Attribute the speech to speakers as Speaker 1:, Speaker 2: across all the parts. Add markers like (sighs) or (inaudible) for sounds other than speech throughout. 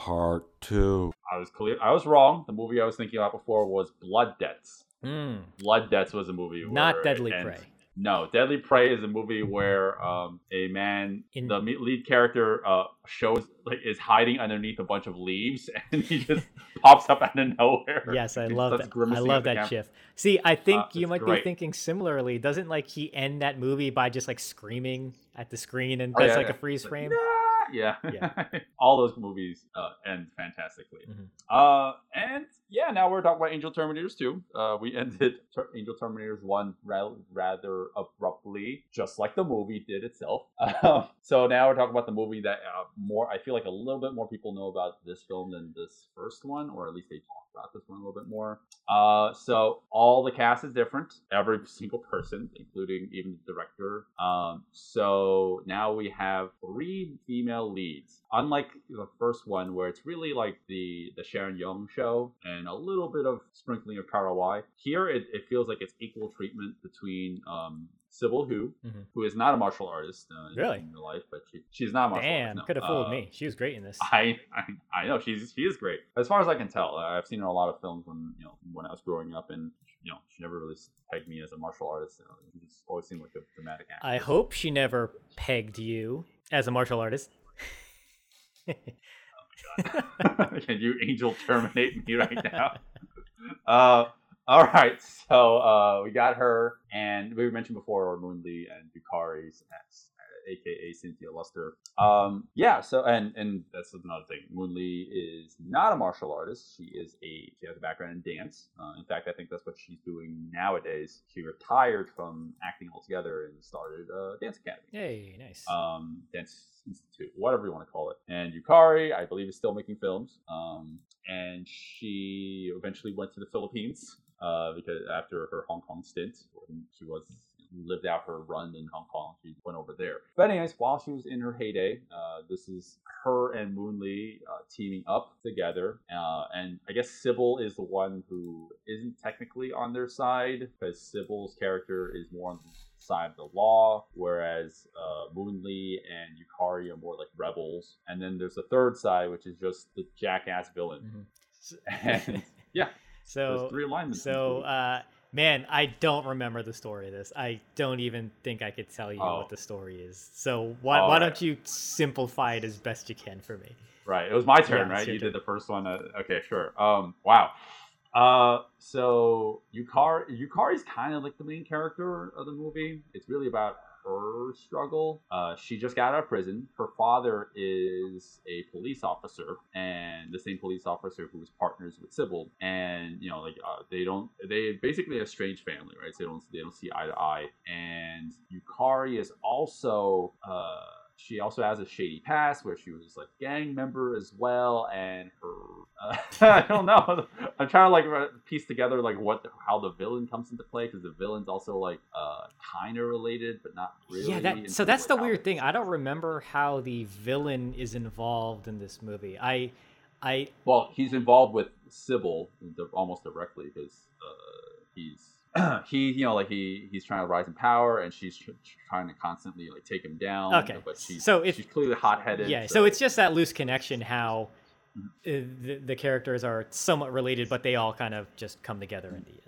Speaker 1: Part Two.
Speaker 2: I was clear. I was wrong. The movie I was thinking about before was Blood Debts.
Speaker 3: Mm,
Speaker 2: Blood Debts was a movie.
Speaker 3: not
Speaker 2: where
Speaker 3: Deadly
Speaker 2: ends-
Speaker 3: Prey.
Speaker 2: No, Deadly Prey is a movie where um, a man,
Speaker 3: In-
Speaker 2: the lead character, uh, shows like is hiding underneath a bunch of leaves, (laughs) and he just (laughs) pops up out of nowhere.
Speaker 3: Yes, I love that. I love that
Speaker 2: camera.
Speaker 3: shift. See, I think
Speaker 2: Uh,
Speaker 3: you
Speaker 2: it's
Speaker 3: might be thinking similarly. Doesn't like he end that movie by just like screaming at the screen and
Speaker 2: Oh,
Speaker 3: does
Speaker 2: yeah,
Speaker 3: like
Speaker 2: yeah.
Speaker 3: a freeze
Speaker 2: Like,
Speaker 3: frame?
Speaker 2: Yeah,
Speaker 3: Yeah. (laughs)
Speaker 2: all those movies uh, end fantastically.
Speaker 3: Mhm.
Speaker 2: Uh, and yeah, now we're talking about Angel Terminators 2. Uh, we (laughs) ended Ter- Angel Terminators 1 ra- rather abruptly, just like the movie did itself. (laughs) Um, so now we're talking about the movie that uh, more, I feel like a little bit more people know about this film than this first one, or at least they talk about this one a little bit more. Uh, so all the cast is different, every single person, including even the director. Um, so now we have three female leads. Unlike the first one, where it's really like the the Sharon Young show and a little bit of sprinkling of Kara. Here, it, it feels like it's equal treatment between um, Sybil Hu,
Speaker 3: Mhm.
Speaker 2: who is not a martial artist uh, in-
Speaker 3: Really?
Speaker 2: in real life, but she, she's not a martial
Speaker 3: Damn,
Speaker 2: artist. no.
Speaker 3: could have fooled
Speaker 2: Uh,
Speaker 3: me. She was great in this.
Speaker 2: I, I I know she's she is great. As far as I can tell, uh, I've seen her in a lot of films when you know when I was growing up, and you know she never really pegged me as a martial artist. You know, she just always seemed like a dramatic actor.
Speaker 3: I hope she never pegged you as a martial artist. (laughs) (laughs)
Speaker 2: Can you angel terminate me right now? (laughs) uh, (laughs) all right, so uh, we got her, and we mentioned before Moon Lee and Yukari's ex, aka Cynthia Luster. Um, yeah, so and and that's another thing. Moon Lee is not a martial artist. She is a she has a background in dance. Uh, in fact, I think that's what she's doing nowadays. She retired from acting altogether and started a dance academy
Speaker 3: Hey, nice.
Speaker 2: um, Dance Institute, whatever you want to call it. And Yukari, I believe, is still making films. Um, and she eventually went to the Philippines uh, because after her Hong Kong stint, when she was lived out her run in Hong Kong, she went over there. But anyways, while she was in her heyday, uh, this is her and Moon Lee uh, teaming up together. Uh, and I guess Sybil is the one who isn't technically on their side because Sybil's character is more on the side of the law, whereas uh, Moon Lee and Yukari are more like rebels. And then there's a third side, which is just the jackass villain. (laughs) And yeah,
Speaker 3: so,
Speaker 2: three alignments.
Speaker 3: so uh, man, I don't remember the story of this. I don't even think I could tell you
Speaker 2: Oh.
Speaker 3: what the story is. So why,
Speaker 2: All
Speaker 3: why
Speaker 2: right.
Speaker 3: don't you simplify it as best you can for me?
Speaker 2: Right. It was my turn,
Speaker 3: Yeah,
Speaker 2: right? You
Speaker 3: turn.
Speaker 2: did the first one. Uh, okay, sure. Um, wow. Uh, so Yukari, Yukari's kind of like the main character of the movie. It's really about her struggle. Uh, she just got out of prison. Her father is a police officer, and the same police officer who was partners with Sybil. And you know, like uh, they don't, they basically a strange family, right? So they don't, they don't see eye to eye. And Yukari is also. Uh, she also has a shady past where she was like gang member as well, and her uh, (laughs) I don't know. I'm trying to like piece together like what how the villain comes into play because the villain's also like uh kind of related but not really.
Speaker 3: yeah, that so that's
Speaker 2: like,
Speaker 3: the weird thing. I don't remember how the villain is involved in this movie. I, I
Speaker 2: Well, he's involved with Sybil almost directly because uh, he's (clears throat) he you know like he he's trying to rise in power and she's tr- tr- trying to constantly like take him down.
Speaker 3: Okay,
Speaker 2: but she's
Speaker 3: so if-
Speaker 2: she's clearly hot headed.
Speaker 3: yeah. So it's just that loose connection. How the, the characters are somewhat related, but they all kind of just come together in the end.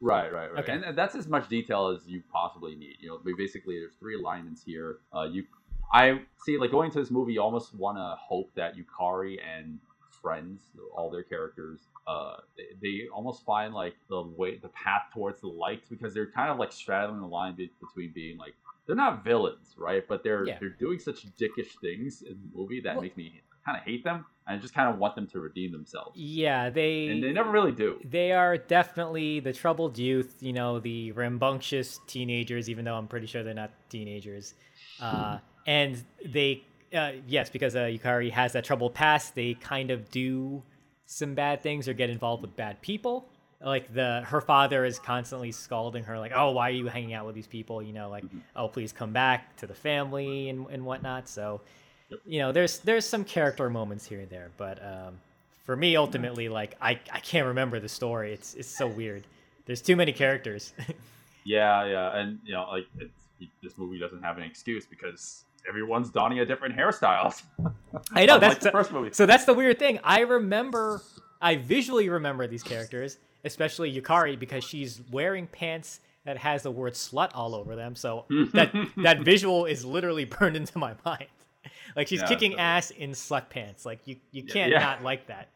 Speaker 2: Right, right, right.
Speaker 3: Okay.
Speaker 2: And, and that's as much detail as you possibly need. You know, we basically there's three alignments here. Uh, you, I see, like going to this movie, you almost want to hope that Yukari and friends, all their characters, uh, they, they almost find like the way, the path towards the light because they're kind of like straddling the line be- between being like they're not villains, right? But they're
Speaker 3: Yeah.
Speaker 2: they're doing such dickish things in the movie that
Speaker 3: Well-
Speaker 2: makes me kind of hate them. and I just kind of want them to redeem themselves,
Speaker 3: Yeah, they
Speaker 2: and they never really do.
Speaker 3: they are definitely the troubled youth. You know, the rambunctious teenagers. Even though I'm pretty sure they're not teenagers, uh, and they uh, yes, because uh, Yukari has that troubled past. They kind of do some bad things or get involved with bad people. Like the her father is constantly scalding her, like, "Oh, why are you hanging out with these people?" You know, like,
Speaker 2: Mhm.
Speaker 3: "Oh, please come back to the family and and whatnot." So. You know, there's there's some character moments here and there, but um, for me, ultimately, like, I I can't remember the story. It's it's so weird. There's too many characters. (laughs)
Speaker 2: Yeah, yeah, and you know, like it's, this movie doesn't have an excuse because everyone's donning a different hairstyles.
Speaker 3: I know (laughs) that's
Speaker 2: the first movie.
Speaker 3: So that's the weird thing. I remember, I visually remember these characters, especially Yukari, because she's wearing pants that has the word slut all over them. So (laughs) that that visual is literally burned into my mind. (laughs) Like she's
Speaker 2: Yeah,
Speaker 3: kicking
Speaker 2: so-
Speaker 3: ass in slut pants. Like you, you can't
Speaker 2: yeah.
Speaker 3: not like that.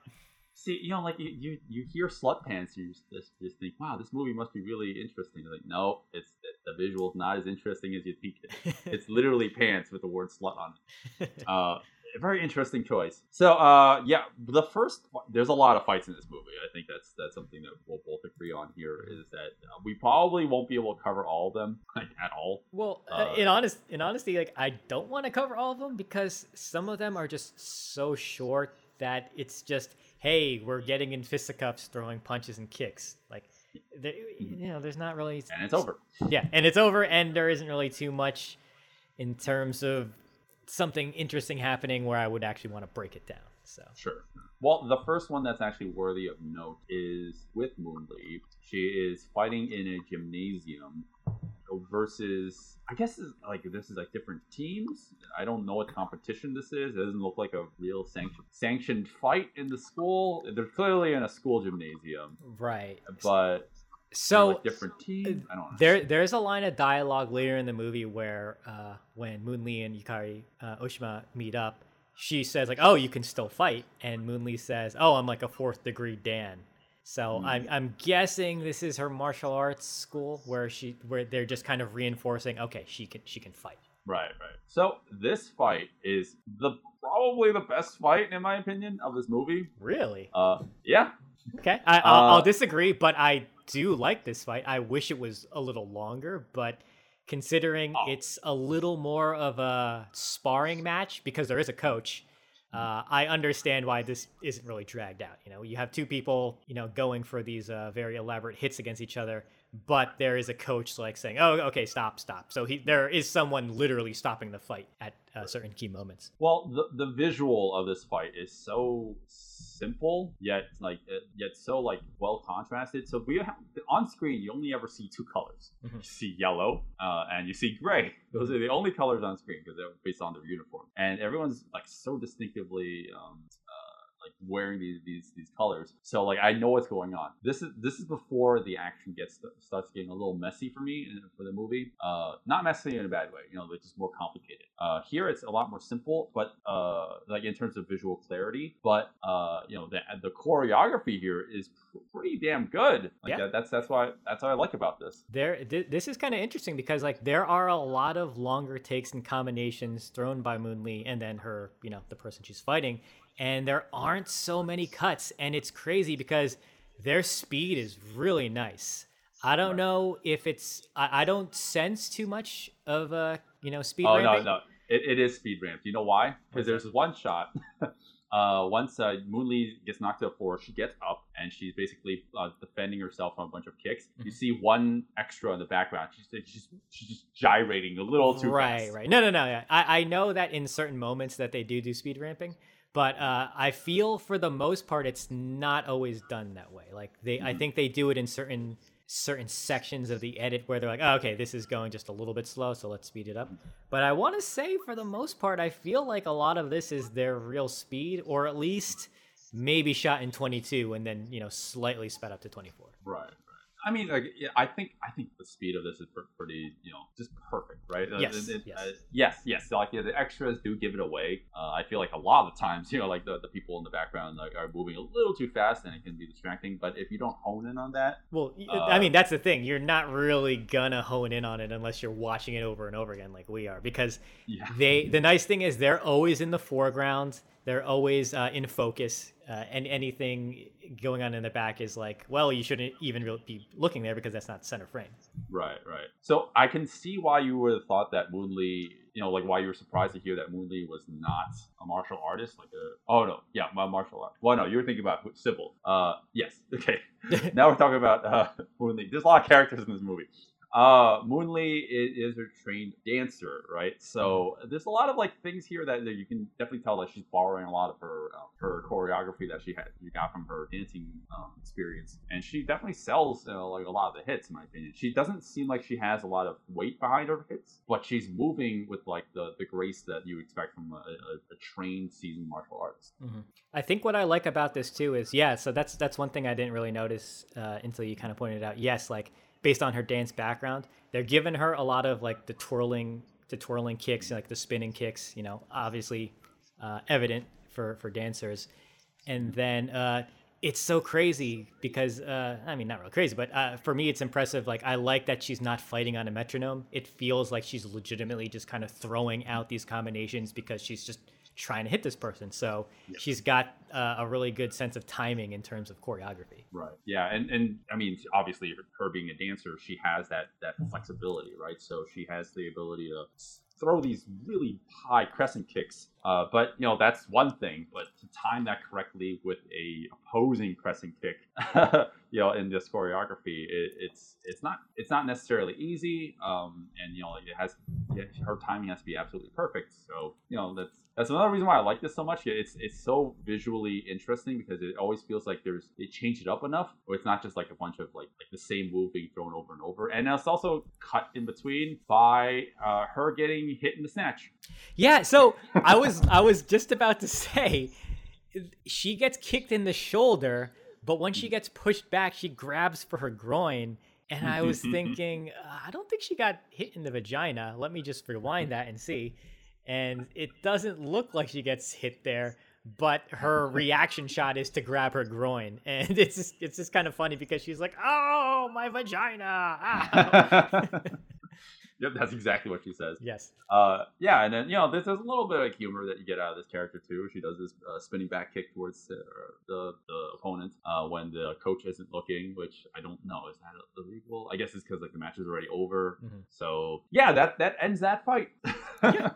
Speaker 2: See, you know, like you, you, you hear slut pants, you just, just just think, wow, this movie must be really interesting. Like, no, it's the visual's not as interesting as you think. It. (laughs) It's literally pants with the word slut on it. (laughs) Uh, a very interesting choice. So, uh, yeah, the first there's a lot of fights in this movie. I think that's that's something that we'll both agree on here is that uh, we probably won't be able to cover all of them at all.
Speaker 3: Well, uh,
Speaker 2: Uh,
Speaker 3: in honest, in honesty, like I don't want to cover all of them because some of them are just so short that it's just, hey, we're getting in fisticuffs, throwing punches and kicks. Like, there, you know, there's not really
Speaker 2: And it's over.
Speaker 3: yeah, and it's over, and there isn't really too much in terms of something interesting happening where I would actually want to break it down. So
Speaker 2: Sure. Well, the first one that's actually worthy of note is with Moon Lee. She is fighting in a gymnasium versus, I guess, is like this is like different teams. I don't know what competition this is. It doesn't look like a real sanctioned sanctioned fight in the school. They're clearly in a school gymnasium,
Speaker 3: right,
Speaker 2: but
Speaker 3: so
Speaker 2: different teams. I don't know.
Speaker 3: There, there's a line of dialogue later in the movie where, uh, when Moon Lee and Yukari uh, Oshima meet up, she says like, "Oh, you can still fight," and Moon Lee says, "Oh, I'm like a fourth degree Dan." So I'm, I'm guessing this is her martial arts school where she, where they're just kind of reinforcing, okay, she can, she can fight.
Speaker 2: Right, right. So this fight is the probably the best fight in my opinion of this movie.
Speaker 3: Really?
Speaker 2: Uh, yeah,
Speaker 3: Okay, I, I'll, I'll
Speaker 2: Uh,
Speaker 3: disagree, but I do like this fight. I wish it was a little longer, but considering
Speaker 2: Oh.
Speaker 3: it's a little more of a sparring match because there is a coach, uh, I understand why this isn't really dragged out. You know, you have two people, you know, going for these uh, very elaborate hits against each other, but there is a coach like saying, "Oh, okay, stop, stop." So he, there is someone literally stopping the fight at uh, certain key moments.
Speaker 2: Well, the the visual of this fight is so simple yet like uh, yet so like well contrasted. So we have on screen you only ever see two colors.
Speaker 3: Mhm.
Speaker 2: You see yellow uh, and you see gray. Those are the only colors on screen because they're based on their uniform. And everyone's like so distinctively um, like wearing these these these colors. So like I know what's going on. This is this is before the action gets starts getting a little messy for me in, for the movie. Uh, not messy in a bad way. You know, it's just more complicated. Uh, here it's a lot more simple, but uh, like in terms of visual clarity. But uh, you know, the the choreography here is pr- pretty damn good. Like
Speaker 3: Yeah.
Speaker 2: that, that's that's why that's what I like about this.
Speaker 3: there th- this is kind of interesting because like there are a lot of longer takes and combinations thrown by Moon Lee and then her you know the person she's fighting and there aren't so many cuts and it's crazy because their speed is really nice i don't know if it's i, I don't sense too much of a you know speed
Speaker 2: oh
Speaker 3: ramping.
Speaker 2: no, no, it, it is speed ramped. You know why? Because there's one shot. (laughs) uh, once uh, Moon Lee gets knocked to the floor, she gets up and she's basically uh, defending herself from a bunch of kicks. You
Speaker 3: Mhm.
Speaker 2: see one extra in the background. She's she's, she's just gyrating a little too
Speaker 3: right
Speaker 2: fast.
Speaker 3: Right, right no no no yeah. I, I know that in certain moments that they do do speed ramping but uh, i feel for the most part it's not always done that way like they i
Speaker 2: Mhm.
Speaker 3: think they do it in certain certain sections of the edit where they're like oh, okay this is going just a little bit slow so let's speed it up but i want to say for the most part i feel like a lot of this is their real speed or at least maybe shot in 22 and then you know slightly sped up to 24
Speaker 2: Right, right. I mean, like, yeah, I think I think the speed of this is pr- pretty, you know, just perfect, right? Uh,
Speaker 3: Yes,
Speaker 2: it- it-
Speaker 3: yes.
Speaker 2: uh, yes, yes. Like, yeah, the extras do give it away. Uh, I feel like a lot of the times, (laughs) you know, like the, the people in the background like, are moving a little too fast, and it can be distracting. But if you don't hone in on that,
Speaker 3: Well,
Speaker 2: Uh,
Speaker 3: I mean, that's the thing. You're not really gonna hone in on it unless you're watching it over and over again, like we are. Because
Speaker 2: yeah,
Speaker 3: they, the nice thing is, they're always in the foreground. They're always uh, in focus, uh, and anything going on in the back is like, well, you shouldn't even be looking there because that's not center frame.
Speaker 2: right, right. So I can see why you would have thought that Moon Lee, you know, like why you were surprised to hear that Moon Lee was not a martial artist, like a. Oh no, yeah, my martial art. Well, no, you were thinking about Sybil. Uh, yes, (laughs) okay. (laughs) now we're talking about uh, Moon Lee. There's a lot of characters in this movie. Uh, Moon Lee is, is a trained dancer, right? So there's a lot of like things here that, that you can definitely tell that she's borrowing a lot of her uh, her choreography that she had you got from her dancing um, experience, and she definitely sells you know, like a lot of the hits in my opinion. She doesn't seem like she has a lot of weight behind her hits, but she's moving with like the the grace that you expect from a, a, a trained seasoned martial artist.
Speaker 3: Mm-hmm. I think what I like about this too is yeah, so that's that's one thing I didn't really notice uh, until you kind of pointed out. Yes, like based on her dance background, they're giving her a lot of like the twirling, the twirling kicks, like the spinning kicks. You know, obviously uh, evident for for dancers, and then uh, it's so crazy because uh, I mean not really crazy, but uh, for me it's impressive. Like I like that she's not fighting on a metronome. It feels like she's legitimately just kind of throwing out these combinations because she's just trying to hit this person. So she's got uh, a really good sense of timing in terms of choreography.
Speaker 2: Right. Yeah, and and I mean, obviously, her being a dancer, she has that that flexibility, right? So she has the ability to throw these really high crescent kicks. Uh, but you know that's one thing, but to time that correctly with a opposing crescent kick, (laughs) you know, in this choreography, it, it's it's not it's not necessarily easy. Um, and you know, it has her timing has to be absolutely perfect. So you know that's that's another reason why I like this so much. It's it's so visually interesting because it always feels like there's they change it up enough, or it's not just like a bunch of like like the same move being thrown over and over. And it's also cut in between by uh, her getting hit in the snatch.
Speaker 3: Yeah, so I was I was just about to say she gets kicked in the shoulder, but when she gets pushed back, she grabs for her groin. And I was (laughs) thinking, uh, I don't think she got hit in the vagina. Let me just rewind that and see and it doesn't look like she gets hit there but her (laughs) reaction shot is to grab her groin. (laughs) And it's just it's just kind of funny because she's like oh my vagina. Ah. (laughs)
Speaker 2: yep that's exactly what she says.
Speaker 3: Yes.
Speaker 2: Uh, yeah and then you know there's, there's, a little bit of humor that you get out of this character too. She does this uh, spinning back kick towards the the, the opponent uh, when the coach isn't looking which i don't know. Is that illegal? I guess it's because like the match is already over. Mm-hmm. so yeah that that ends that fight.
Speaker 3: Yeah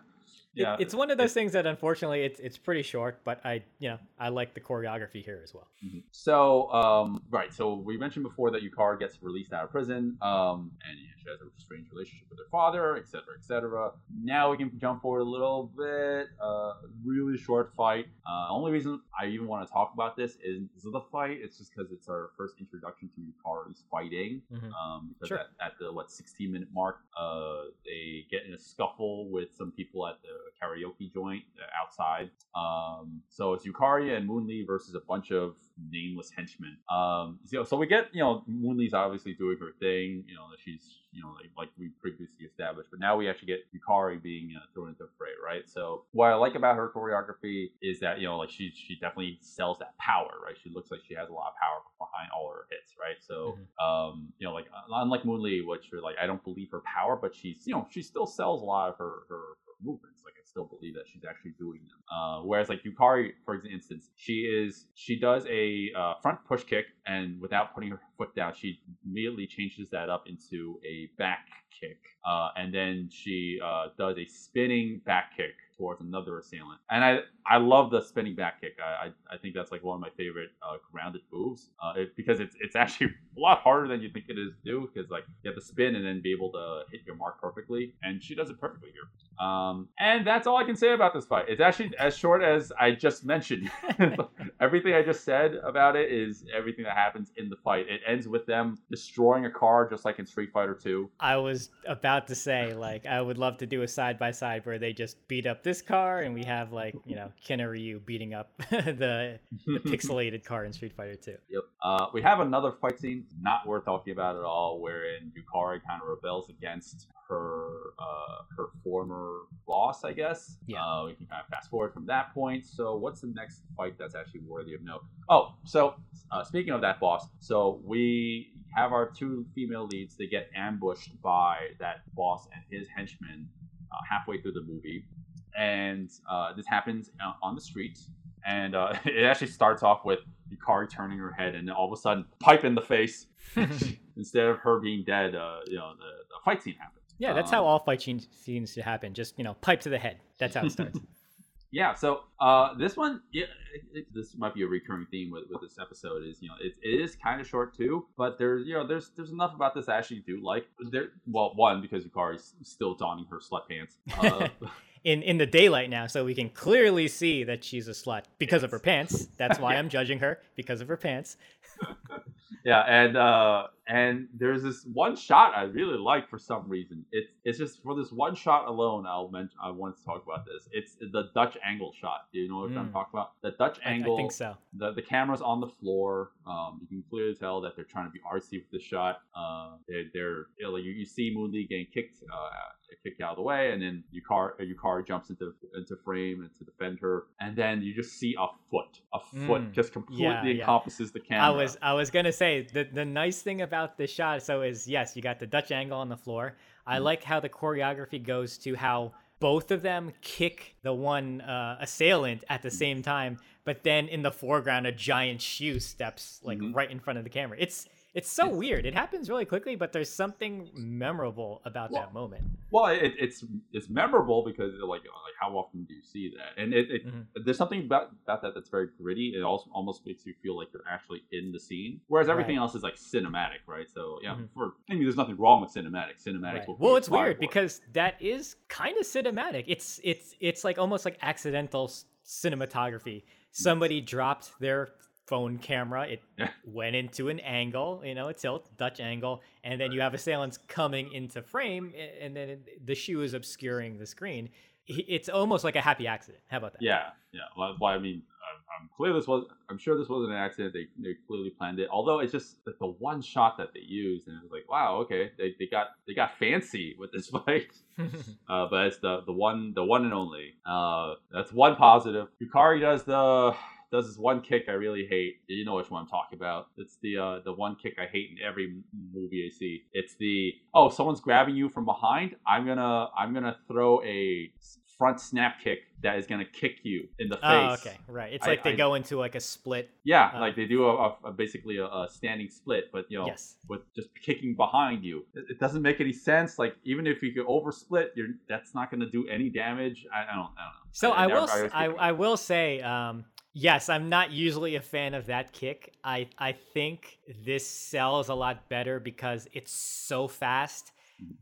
Speaker 3: yeah, it's one of those things that unfortunately it's it's pretty short, but I you know I like the choreography here as well.
Speaker 2: Mm-hmm. So um, right, so we mentioned before that Yukari gets released out of prison, um, and she has a strange relationship with her father, etc., etc. Now we can jump forward a little bit. Uh, really short fight. Uh, only reason I even want to talk about this is, is the fight. It's just because it's our first introduction to Yukari's fighting. Mm-hmm. Um, sure. at, at, the what 16 minute mark, uh, they get in a scuffle with some people at the karaoke joint outside. Um, so it's Yukari and Moon Lee versus a bunch of nameless henchmen. Um, so, so we get, you know, Moon Lee's obviously doing her thing, you know, she's, you know, like, like we previously established, but now we actually get Yukari being uh, thrown into the fray, right? So what I like about her choreography is that, you know, like she, she definitely sells that power, right? She looks like she has a lot of power behind all her hits, right? So, mm-hmm. um, you know, like unlike Moon Lee, which like, I don't believe her power, but she's, you know, she still sells a lot of her, her movements. Like I still believe that she's actually doing them. Uh, whereas like Yukari, for instance, she is she does a uh, front push kick and without putting her foot down, she immediately changes that up into a back kick, uh, and then she uh, does a spinning back kick towards another assailant. And I I love the spinning back kick. I I, I think that's like one of my favorite uh, grounded moves uh, it, because it's it's actually (laughs) a lot harder than you think it is to do because like you have to spin and then be able to hit your mark perfectly, and she does it perfectly here. Um, and that's all I can say about this fight. It's actually as short as I just mentioned. (laughs) everything I just said about it is everything that happens in the fight. It ends with them destroying a car just like in Street Fighter 2.
Speaker 3: I was about to say like I would love to do a side by side where they just beat up this car, and we have like you know Ken Ryu beating up (laughs) the, the (laughs) pixelated car in Street Fighter 2.
Speaker 2: Yep. Uh, we have another fight scene not worth talking about at all, wherein Yukari kind of rebels against her uh, her former boss, I guess.
Speaker 3: Yeah.
Speaker 2: Uh, we can kind of fast forward from that point. So, what's the next fight that's actually worthy of note? Oh, so uh, speaking of that boss, so we have our two female leads. They get ambushed by that boss and his henchmen uh, halfway through the movie and uh, this happens uh, on the street. And uh, (laughs) it actually starts off with Yukari turning her head, and all of a sudden, pipe in the face. (laughs) Instead of her being dead, uh, you know, the, the, fight scene happens.
Speaker 3: Yeah, that's um, how all fight scenes should happen. Just you know, pipe to the head. That's how it starts. (laughs)
Speaker 2: yeah. So uh, this one, yeah, it, it, this might be a recurring theme with, with this episode. Is you know, it, it is kind of short too, but there's you know, there's there's enough about this I actually do like. There, well, one because Yukari's still donning her sweatpants.
Speaker 3: In in the daylight now, so we can clearly see that she's a slut because of her pants. That's why (laughs)
Speaker 2: Yeah.
Speaker 3: I'm judging her because of her pants. (laughs)
Speaker 2: Yeah, and uh, and there's this one shot I really like for some reason. It's it's just for this one shot alone. I'll mention. I want to talk about this. It's the Dutch angle shot. Do you know what I'm
Speaker 3: Mm.
Speaker 2: talking about? The Dutch
Speaker 3: I, I think so.
Speaker 2: The the camera's on the floor. Um, you can clearly tell that they're trying to be artsy with the shot. Uh, they, they're you, know, like you, you see Moon Lee getting kicked uh, kicked out of the way, and then Yukari, uh, Yukari jumps into into frame and to defend her, and then you just see a foot. A foot
Speaker 3: Mm.
Speaker 2: just completely
Speaker 3: Yeah, yeah.
Speaker 2: encompasses the camera.
Speaker 3: I was I was gonna say the the nice thing about this shot so is yes you got the Dutch angle on the floor. I
Speaker 2: Mhm.
Speaker 3: like how the choreography goes to how both of them kick the one uh, assailant at the same time, but then in the foreground a giant shoe steps like
Speaker 2: Mhm.
Speaker 3: right in front of the camera. It's it's so weird. It happens really quickly, but there's something memorable about
Speaker 2: Well,
Speaker 3: that moment.
Speaker 2: Well, it, it's it's memorable because like like how often do you see that? And it, it
Speaker 3: Mhm.
Speaker 2: there's something about about that that's very gritty. It also almost makes you feel like you're actually in the scene, whereas everything
Speaker 3: Right.
Speaker 2: else is like cinematic, right? So yeah,
Speaker 3: Mhm.
Speaker 2: for I mean, there's nothing wrong with cinematic. Cinematic.
Speaker 3: Right. Well, it's weird
Speaker 2: for
Speaker 3: because that is kind of cinematic. It's it's it's like almost like accidental cinematography. Somebody dropped their phone camera. It went into an angle, you know, a tilt, Dutch angle, and then you have assailants coming into frame, and then the shoe is obscuring the screen. It's almost like a happy accident. How about that?
Speaker 2: Yeah, yeah. Well, I mean, I'm, I'm clear this was. I'm sure this wasn't an accident. They, they clearly planned it. Although it's just like the one shot that they used, and it was like, wow, okay, they, they got they got fancy with this (laughs) fight. (laughs) Uh, but it's the the one the one and only. Uh, that's one positive. Yukari does the does this one kick I really hate. You know which one I'm talking about. It's the uh, the one kick I hate in every movie I see. It's the oh someone's grabbing you from behind. I'm gonna I'm gonna throw a front snap kick that is gonna kick you in the face.
Speaker 3: oh, okay, right. It's
Speaker 2: I-
Speaker 3: like they
Speaker 2: I-
Speaker 3: go into like a split.
Speaker 2: Yeah,
Speaker 3: Uh,
Speaker 2: like they do a, a, basically a, a standing split, but you know
Speaker 3: Yes.
Speaker 2: with just kicking behind you. It, it doesn't make any sense. Like even if you could oversplit, you're that's not going to do any damage. I, I don't. I don't know.
Speaker 3: So I, will I will say um, yes I'm not usually a fan of that kick. I I think this sells a lot better because it's so fast.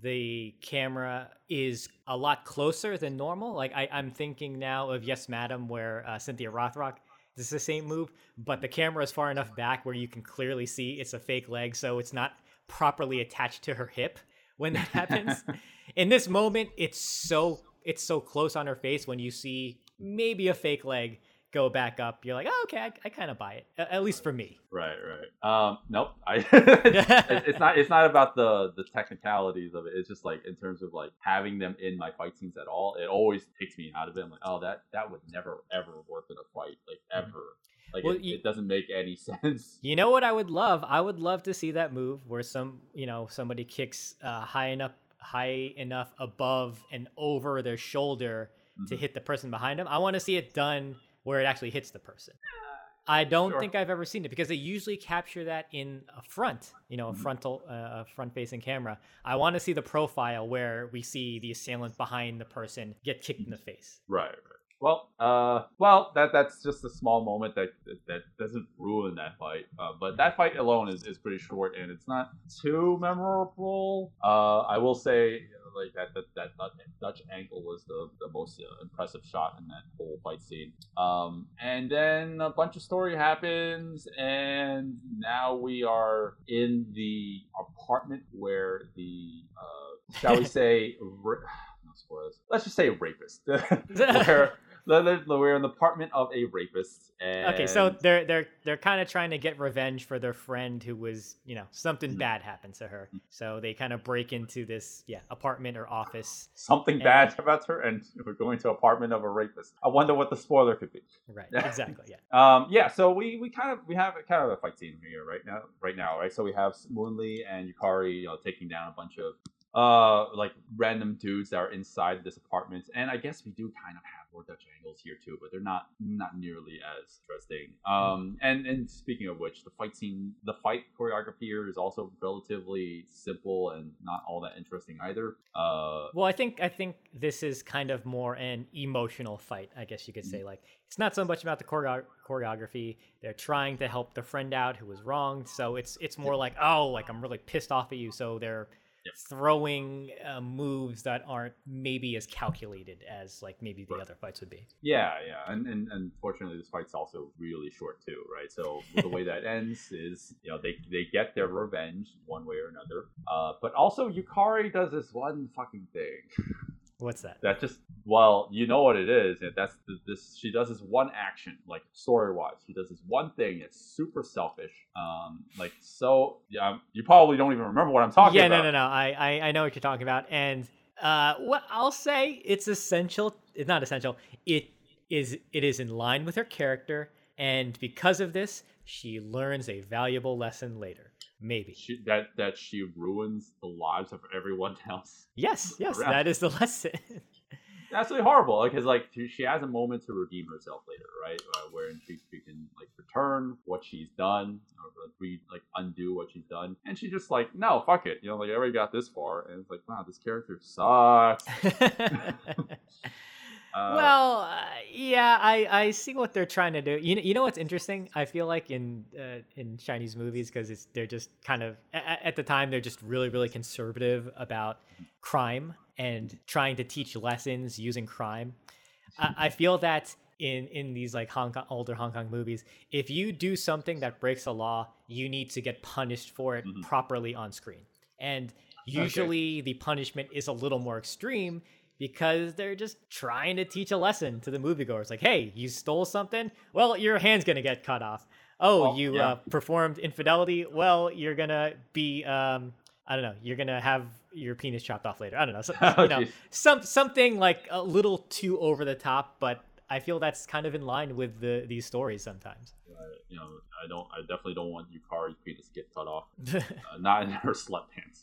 Speaker 3: The camera is a lot closer than normal. Like I, I'm thinking now of Yes Madam where uh, Cynthia Rothrock this is the same move, but the camera is far enough back where you can clearly see it's a fake leg, so it's not properly attached to her hip when that happens. (laughs) In this moment, it's so it's so close on her face when you see maybe a fake leg go back up. You're like, oh, okay, I, I kind of buy it. At least for me.
Speaker 2: Right, right. Um, nope. I. (laughs) it's, it's not. It's not about the the technicalities of it. It's just like in terms of like having them in my fight scenes at all. It always takes me out of it. I'm like, oh, that that would never ever work in a fight, like ever. Like
Speaker 3: Well,
Speaker 2: it,
Speaker 3: you-
Speaker 2: it doesn't make any (laughs) sense.
Speaker 3: You know what I would love? I would love to see that move where some, you know, somebody kicks uh, high enough, high enough above and over their shoulder to
Speaker 2: Mhm.
Speaker 3: hit the person behind them. I want to see it done where it actually hits the person. I don't
Speaker 2: Sure.
Speaker 3: think I've ever seen it because they usually capture that in a front, you know, a
Speaker 2: Mhm.
Speaker 3: frontal, uh, a front-facing camera. I want to see the profile where we see the assailant behind the person get kicked in the face.
Speaker 2: Right, right. Well, uh, well, that that's just a small moment that that, that doesn't ruin that fight. Uh, but that fight alone is, is pretty short and it's not too memorable. Uh, I will say, like that that, that Dutch- angle was the the most uh, impressive shot in that whole fight scene. Um, and then a bunch of story happens, and now we are in the apartment where the uh, shall we (laughs) say. Ra- (sighs) no spoilers. Let's just say rapist. (laughs) (laughs) where we're in the apartment of a rapist. And
Speaker 3: Okay, so they're they're they're kind of trying to get revenge for their friend who was, you know, something
Speaker 2: Mhm.
Speaker 3: bad happened to her. So they kind of break into this, yeah, apartment or office.
Speaker 2: something
Speaker 3: and-
Speaker 2: bad about her, and we're going to apartment of a rapist. I wonder what the spoiler could be.
Speaker 3: Right, (laughs) exactly, yeah.
Speaker 2: Um, yeah, so we, we kind of we have kind of a fight scene here right now, right now, right? So we have Moon Lee and Yukari you know, taking down a bunch of uh like random dudes that are inside this apartment, and I guess we do kind of have more Dutch angles here too, but they're not not nearly as interesting. Um, and and speaking of which, the fight scene, the fight choreography here is also relatively simple and not all that interesting either. Uh,
Speaker 3: Well, I think I think this is kind of more an emotional fight, I guess you could say. Like it's not so much about the choreo- choreography. They're trying to help the friend out who was wronged, so it's it's more like, oh, like I'm really pissed off at you, so they're
Speaker 2: Yep.
Speaker 3: throwing uh, moves that aren't maybe as calculated as like maybe the
Speaker 2: Right.
Speaker 3: other fights would be.
Speaker 2: Yeah, yeah, and, and and fortunately, this fight's also really short too, right? So the way that (laughs) ends is, you know, they they get their revenge one way or another. Uh, but also Yukari does this one fucking thing (laughs)
Speaker 3: What's that?
Speaker 2: that just, well, you know what it is, that's the, this. She does this one action, like story wise, she does this one thing that's super selfish. Um, like so, yeah, you probably don't even remember what I'm talking
Speaker 3: yeah,
Speaker 2: about.
Speaker 3: no, no, no. I, I I know what you're talking about, and uh, what I'll say, it's essential. It's not essential. It is. It is in line with her character, and because of this, she learns a valuable lesson later. Maybe.
Speaker 2: She, that that she ruins the lives of everyone (laughs) else.
Speaker 3: Yes, yes,
Speaker 2: Around.
Speaker 3: that is the (laughs) lesson.
Speaker 2: absolutely horrible because like she- she has a moment to redeem herself later right uh, wherein she, she can like return what she's done or like, re, like undo what she's done and she just like no fuck it you know like i already got this far and it's like wow this character sucks (laughs) uh,
Speaker 3: well, uh, yeah, I, I see what they're trying to do. You know, you know what's interesting? I feel like in uh, in Chinese movies because it's they're just kind of a- a- at the time they're just really really conservative about crime and trying to teach lessons using crime. I, I feel that in in these like Hong Kong older Hong Kong movies, if you do something that breaks the law, you need to get punished for it
Speaker 2: Mhm.
Speaker 3: properly on screen. And usually the punishment is a little more extreme because they're just trying to teach a lesson to the moviegoers. Like, hey, you stole something? Well, your hand's gonna get cut off. Oh,
Speaker 2: Well,
Speaker 3: you
Speaker 2: yeah.
Speaker 3: uh, performed infidelity? Well, you're gonna be um, I don't know. You're gonna have your penis chopped off later. I don't know. So, (laughs)
Speaker 2: Oh,
Speaker 3: you know, some something like a little too over the top, but I feel that's kind of in line with the these stories sometimes.
Speaker 2: uh, you know i don't i definitely don't want yukari's penis to get cut off (laughs) uh, not in her sweatpants.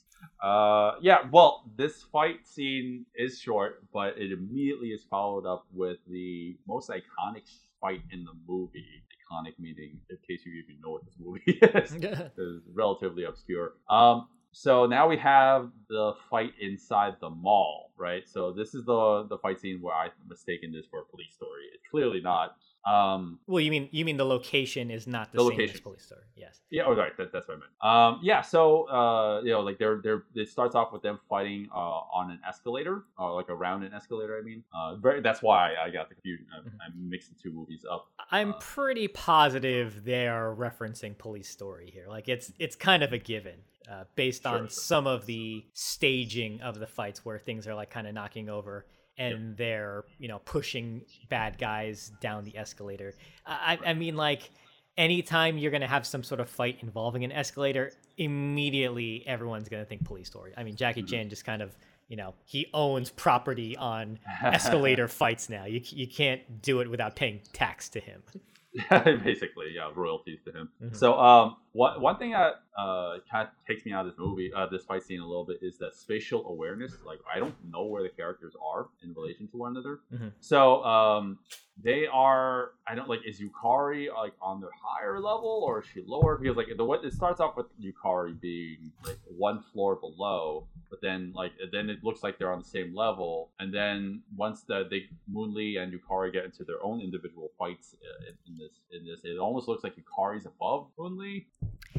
Speaker 2: Uh, yeah, well, this fight scene is short, but it immediately is followed up with the most iconic fight in the movie. Iconic meaning, in case you even know what this movie (laughs) is, (laughs) is relatively obscure. Um, so now we have the fight inside the mall, right? So this is the the fight scene where I mistaken this for a police story. It's clearly not. Um,
Speaker 3: well, you mean you mean the location is not the,
Speaker 2: The
Speaker 3: same
Speaker 2: location.
Speaker 3: as police story? Yes.
Speaker 2: Yeah, oh, right. That, that's what I meant. Um, yeah. So, uh, you know, like they're they're it starts off with them fighting uh, on an escalator, uh, like around an escalator. I mean, uh, very, that's why I got the confusion. I, mixed the two movies up.
Speaker 3: I'm
Speaker 2: Uh,
Speaker 3: pretty positive they are referencing police story here. Like it's it's kind of a given, uh, based
Speaker 2: Sure,
Speaker 3: on
Speaker 2: sure.
Speaker 3: some of the staging of the fights where things are like kind of knocking over and they're you know pushing bad guys down the escalator. I, I mean like anytime you're gonna have some sort of fight involving an escalator, immediately everyone's gonna think police story. I mean Jackie
Speaker 2: Mhm.
Speaker 3: Chan just kind of you know he owns property on (laughs) escalator fights now. You you can't do it without paying tax to him. (laughs)
Speaker 2: Basically, yeah, royalties to him.
Speaker 3: Mhm.
Speaker 2: So, um, one one thing that uh kind of takes me out of this movie, uh, this fight scene a little bit, is that spatial awareness. Like, I don't know where the characters are in relation to one another.
Speaker 3: Mhm.
Speaker 2: So, um, they are. I don't like. Is Yukari like on the higher level or is she lower? Because like the what it starts off with Yukari being like one floor below, but then like then it looks like they're on the same level, and then once the they Moon Lee and Yukari get into their own individual fights uh, in, in this in this, it almost looks like Yukari's above Moon Lee.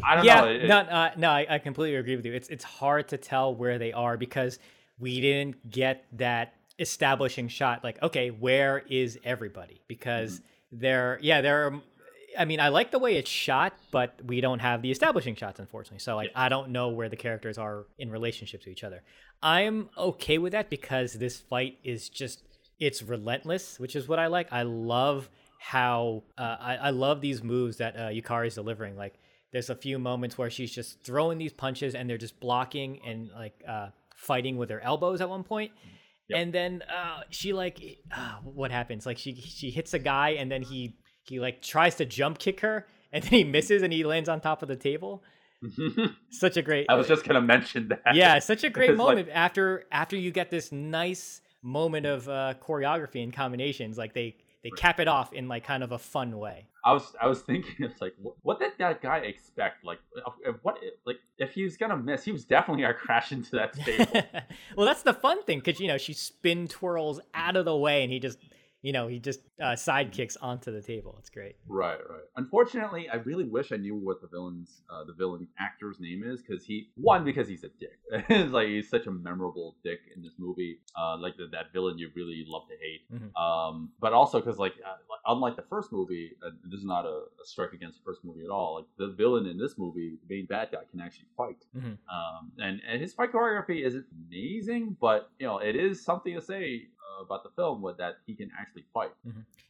Speaker 2: I don't
Speaker 3: yeah,
Speaker 2: know. It-
Speaker 3: no, uh, no, I, I completely agree with you. It's it's hard to tell where they are because we didn't get that establishing shot. Like, okay, where is everybody? Because there, yeah, there. Are, I mean, I like the way it's shot, but we don't have the establishing shots, unfortunately. So, like, I don't know where the characters are in relationship to each other. I'm okay with that because this fight is just it's relentless, which is what I like. I love how uh, I, I love these moves that uh, is delivering. Like, there's a few moments where she's just throwing these punches and they're just blocking and like uh, fighting with her elbows at one point.
Speaker 2: Yep.
Speaker 3: And then uh, she like, uh, what happens? Like she she hits a guy and then he he like tries to jump kick her and then he misses and he lands on top of the table. (laughs) Such a great.
Speaker 2: I was just gonna mention that.
Speaker 3: yeah, such a (laughs) great
Speaker 2: It's like-
Speaker 3: moment after after you get this nice moment of uh, choreography and combinations. Like they they cap it off in like kind of a fun way.
Speaker 2: I was I was thinking (laughs) it's like what, what did that guy expect? Like if- if what like if he was gonna miss, he was definitely gonna (laughs) crash into that (laughs) table.
Speaker 3: well, that's the fun thing because you know she spin twirls out of the way and he just you know he just uh, sidekicks onto the table. It's great.
Speaker 2: Right, right. Unfortunately, I really wish I knew what the villain's uh, the villain actor's name is because he one because he's a dick. (laughs) it's like he's such a memorable dick in this movie. Uh, like the, that villain you really love to hate.
Speaker 3: Mhm.
Speaker 2: Um, but also because like, uh, unlike the first movie, uh, this is not a, a strike against the first movie at all. Like the villain in this movie, the main bad guy, can actually fight.
Speaker 3: Mhm.
Speaker 2: Um, and and his fight choreography isn't amazing, but you know it is something to say about the film with that he can actually fight.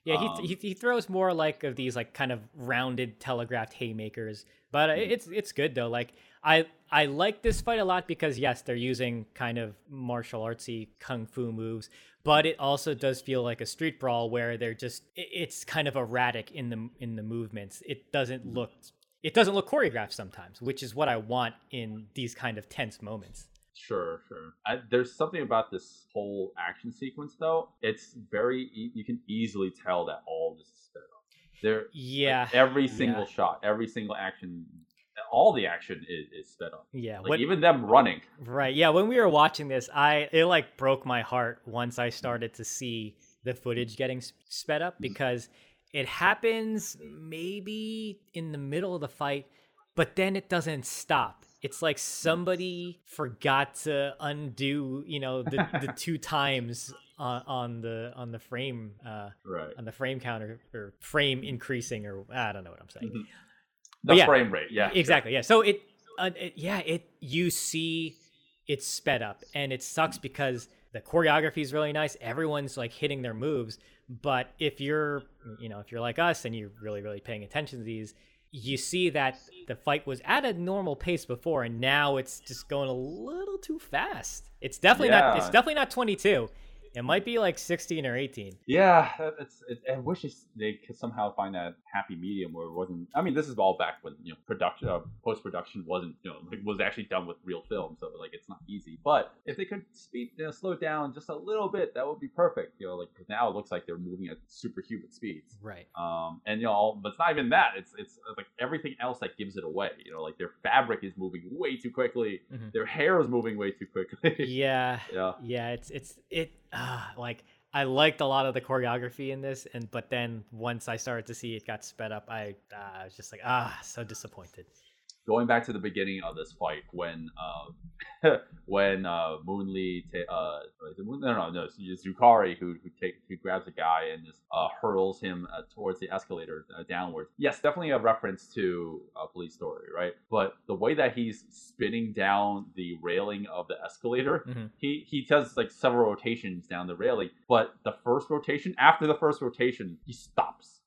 Speaker 3: Yeah,
Speaker 2: Um,
Speaker 3: he, he he throws more like of these like kind of rounded telegraphed haymakers, but uh,
Speaker 2: Mhm.
Speaker 3: it's it's good though. Like I I like this fight a lot because yes, they're using kind of martial artsy kung fu moves, but it also does feel like a street brawl where they're just it's kind of erratic in the in the movements. It doesn't look it doesn't look choreographed sometimes, which is what I want in these kind of tense moments.
Speaker 2: Sure, sure. I, there's something about this whole action sequence, though. It's very e- you can easily tell that all this is sped up. There,
Speaker 3: Yeah,
Speaker 2: every single
Speaker 3: yeah.
Speaker 2: shot, every single action, all the action is, is sped up.
Speaker 3: yeah.
Speaker 2: Like
Speaker 3: What-
Speaker 2: even them running.
Speaker 3: Right. Yeah. When we were watching this, I it like broke my heart once I started to see the footage getting sped up mm-hmm. because it happens maybe in the middle of the fight, but then it doesn't stop. It's like somebody forgot to undo, you know, the, the (laughs) two times on, on the on the frame uh,
Speaker 2: Right.
Speaker 3: on the frame counter or frame increasing or I don't know what I'm saying.
Speaker 2: Mhm. The
Speaker 3: yeah,
Speaker 2: frame rate, yeah. sure.
Speaker 3: exactly yeah so it, uh, it yeah it you see it's sped up and it sucks because the choreography is really nice everyone's like hitting their moves but if you're you know if you're like us and you're really really paying attention to these you see that the fight was at a normal pace before and now it's just going a little too fast. It's definitely not it's definitely not 22 it might be like 16 or 18
Speaker 2: Yeah, it's. It, I wish they could somehow find that happy medium where it wasn't. I mean, this is all back when you know production, uh, post production wasn't you know like, was actually done with real film, so like it's not easy. But if they could speed, you know, slow it down just a little bit, that would be perfect. You know, like 'cause now it looks like they're moving at superhuman speeds.
Speaker 3: right
Speaker 2: Um, and you know, but it's not even that. It's it's like everything else that gives it away. You know, like their fabric is moving way too quickly.
Speaker 3: Mhm.
Speaker 2: Their hair is moving way too quickly. (laughs)
Speaker 3: yeah
Speaker 2: yeah.
Speaker 3: yeah it's it's it uh, like i liked a lot of the choreography in this and but then once i started to see it got sped up i uh, I was just like ah so disappointed
Speaker 2: going back to the beginning of this fight when uh, (laughs) when uh, Moon Lee ta- uh, Moon- no no no it's Yukari who who take who grabs a guy and just uh, hurls him uh, towards the escalator uh, downwards. Yes, definitely a reference to uh, Police Story, right? But the way that he's spinning down the railing of the escalator,
Speaker 3: Mhm.
Speaker 2: he he does like several rotations down the railing. But the first rotation, after the first rotation, he stops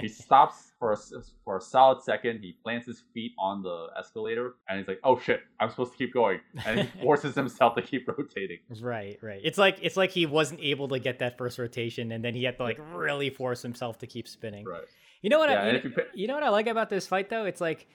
Speaker 2: he stops for a, for a solid second. He plants his feet on the escalator, and he's like, "Oh shit, I'm supposed to keep going." And he (laughs) forces himself to keep (laughs) rotating.
Speaker 3: right right it's like it's like he wasn't able to get that first rotation and then he had to like really force himself to keep spinning
Speaker 2: Right.
Speaker 3: you know what
Speaker 2: Yeah,
Speaker 3: I, you, know,
Speaker 2: you
Speaker 3: know what i like about this fight though it's like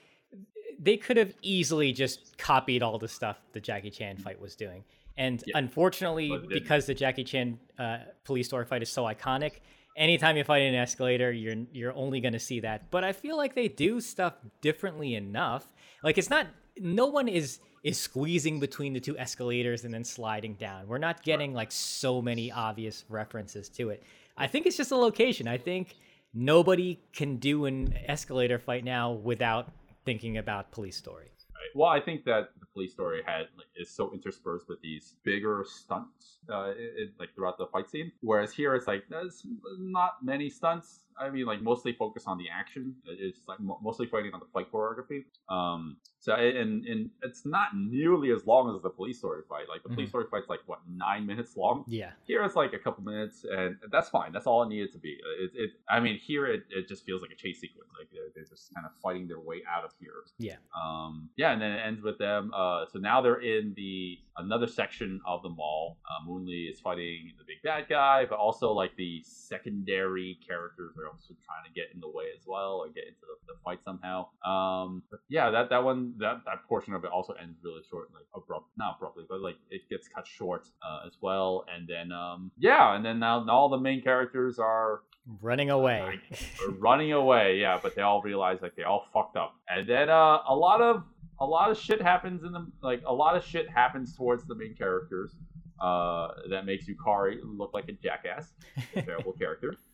Speaker 3: they could have easily just copied all the stuff the jackie chan fight was doing and
Speaker 2: Yeah,
Speaker 3: unfortunately
Speaker 2: but they didn't.
Speaker 3: because the jackie chan uh, police story fight is so iconic anytime you fight an escalator you're you're only going to see that. But i feel like they do stuff differently enough. Like it's not no one is is squeezing between the two escalators and then sliding down. We're not getting like so many obvious references to it. I think it's just a location. I think nobody can do an escalator fight now without thinking about police story.
Speaker 2: Well, I think that the police story had like, is so interspersed with these bigger stunts, uh, it, it- like throughout the fight scene. Whereas here, it's like there's not many stunts. I mean, like mostly focused on the action. It's like mo- mostly fighting on the fight choreography. Um, so and and it's not nearly as long as the police story fight. Like the police story fight's like what nine minutes long.
Speaker 3: yeah
Speaker 2: Here it's like a couple minutes, and that's fine. That's all it needed to be. It, it I mean, here it, it just feels like a chase sequence. Like they're, they're just kind of fighting their way out of here.
Speaker 3: yeah
Speaker 2: Um, yeah, and then it ends with them. Uh, so now they're in the another section of the mall. Uh, Moon Lee is fighting the big bad guy, but also like the secondary characters also trying to get in the way as well, or get into the, the fight somehow. Um, but yeah, that that one that that portion of it also ends really short, like abrupt, not abruptly, but like it gets cut short uh, as well. And then um, yeah, and then now, now all the main characters are
Speaker 3: running away (laughs)
Speaker 2: running away. Yeah, but they all realize like they all fucked up, and then uh, a lot of a lot of shit happens in the like a lot of shit happens towards the main characters. uh, that makes Yukari look like a jackass, a terrible character. (laughs)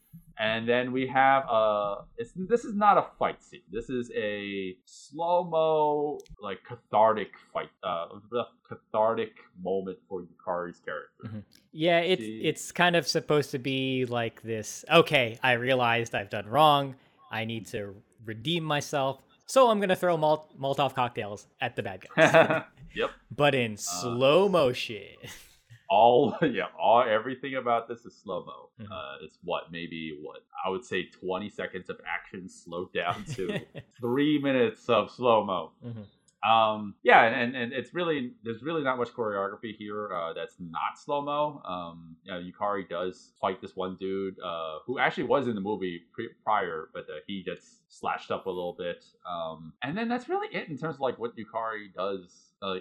Speaker 2: And then we have uh it's this is not a fight scene. This is a slow-mo like cathartic fight uh cathartic moment for Yukari's character.
Speaker 3: Mm-hmm. Yeah, it's she... it's kind of supposed to be like this, okay, I realized I've done wrong. I need to redeem myself. So I'm going to throw Mol- Molotov cocktails at the bad
Speaker 2: guys. (laughs) yep.
Speaker 3: But in uh, slow motion. (laughs)
Speaker 2: all (laughs) yeah all everything about this is slow mo mm-hmm. uh it's what maybe what i would say 20 seconds of action slowed down to (laughs) three minutes of slow mo mm-hmm. Um, yeah, and, and it's really there's really not much choreography here uh, that's not slow mo. Um, you know, Yukari does fight this one dude uh, who actually was in the movie pre- prior, but uh, he gets slashed up a little bit. Um, and then that's really it in terms of like what Yukari does. Uh, uh,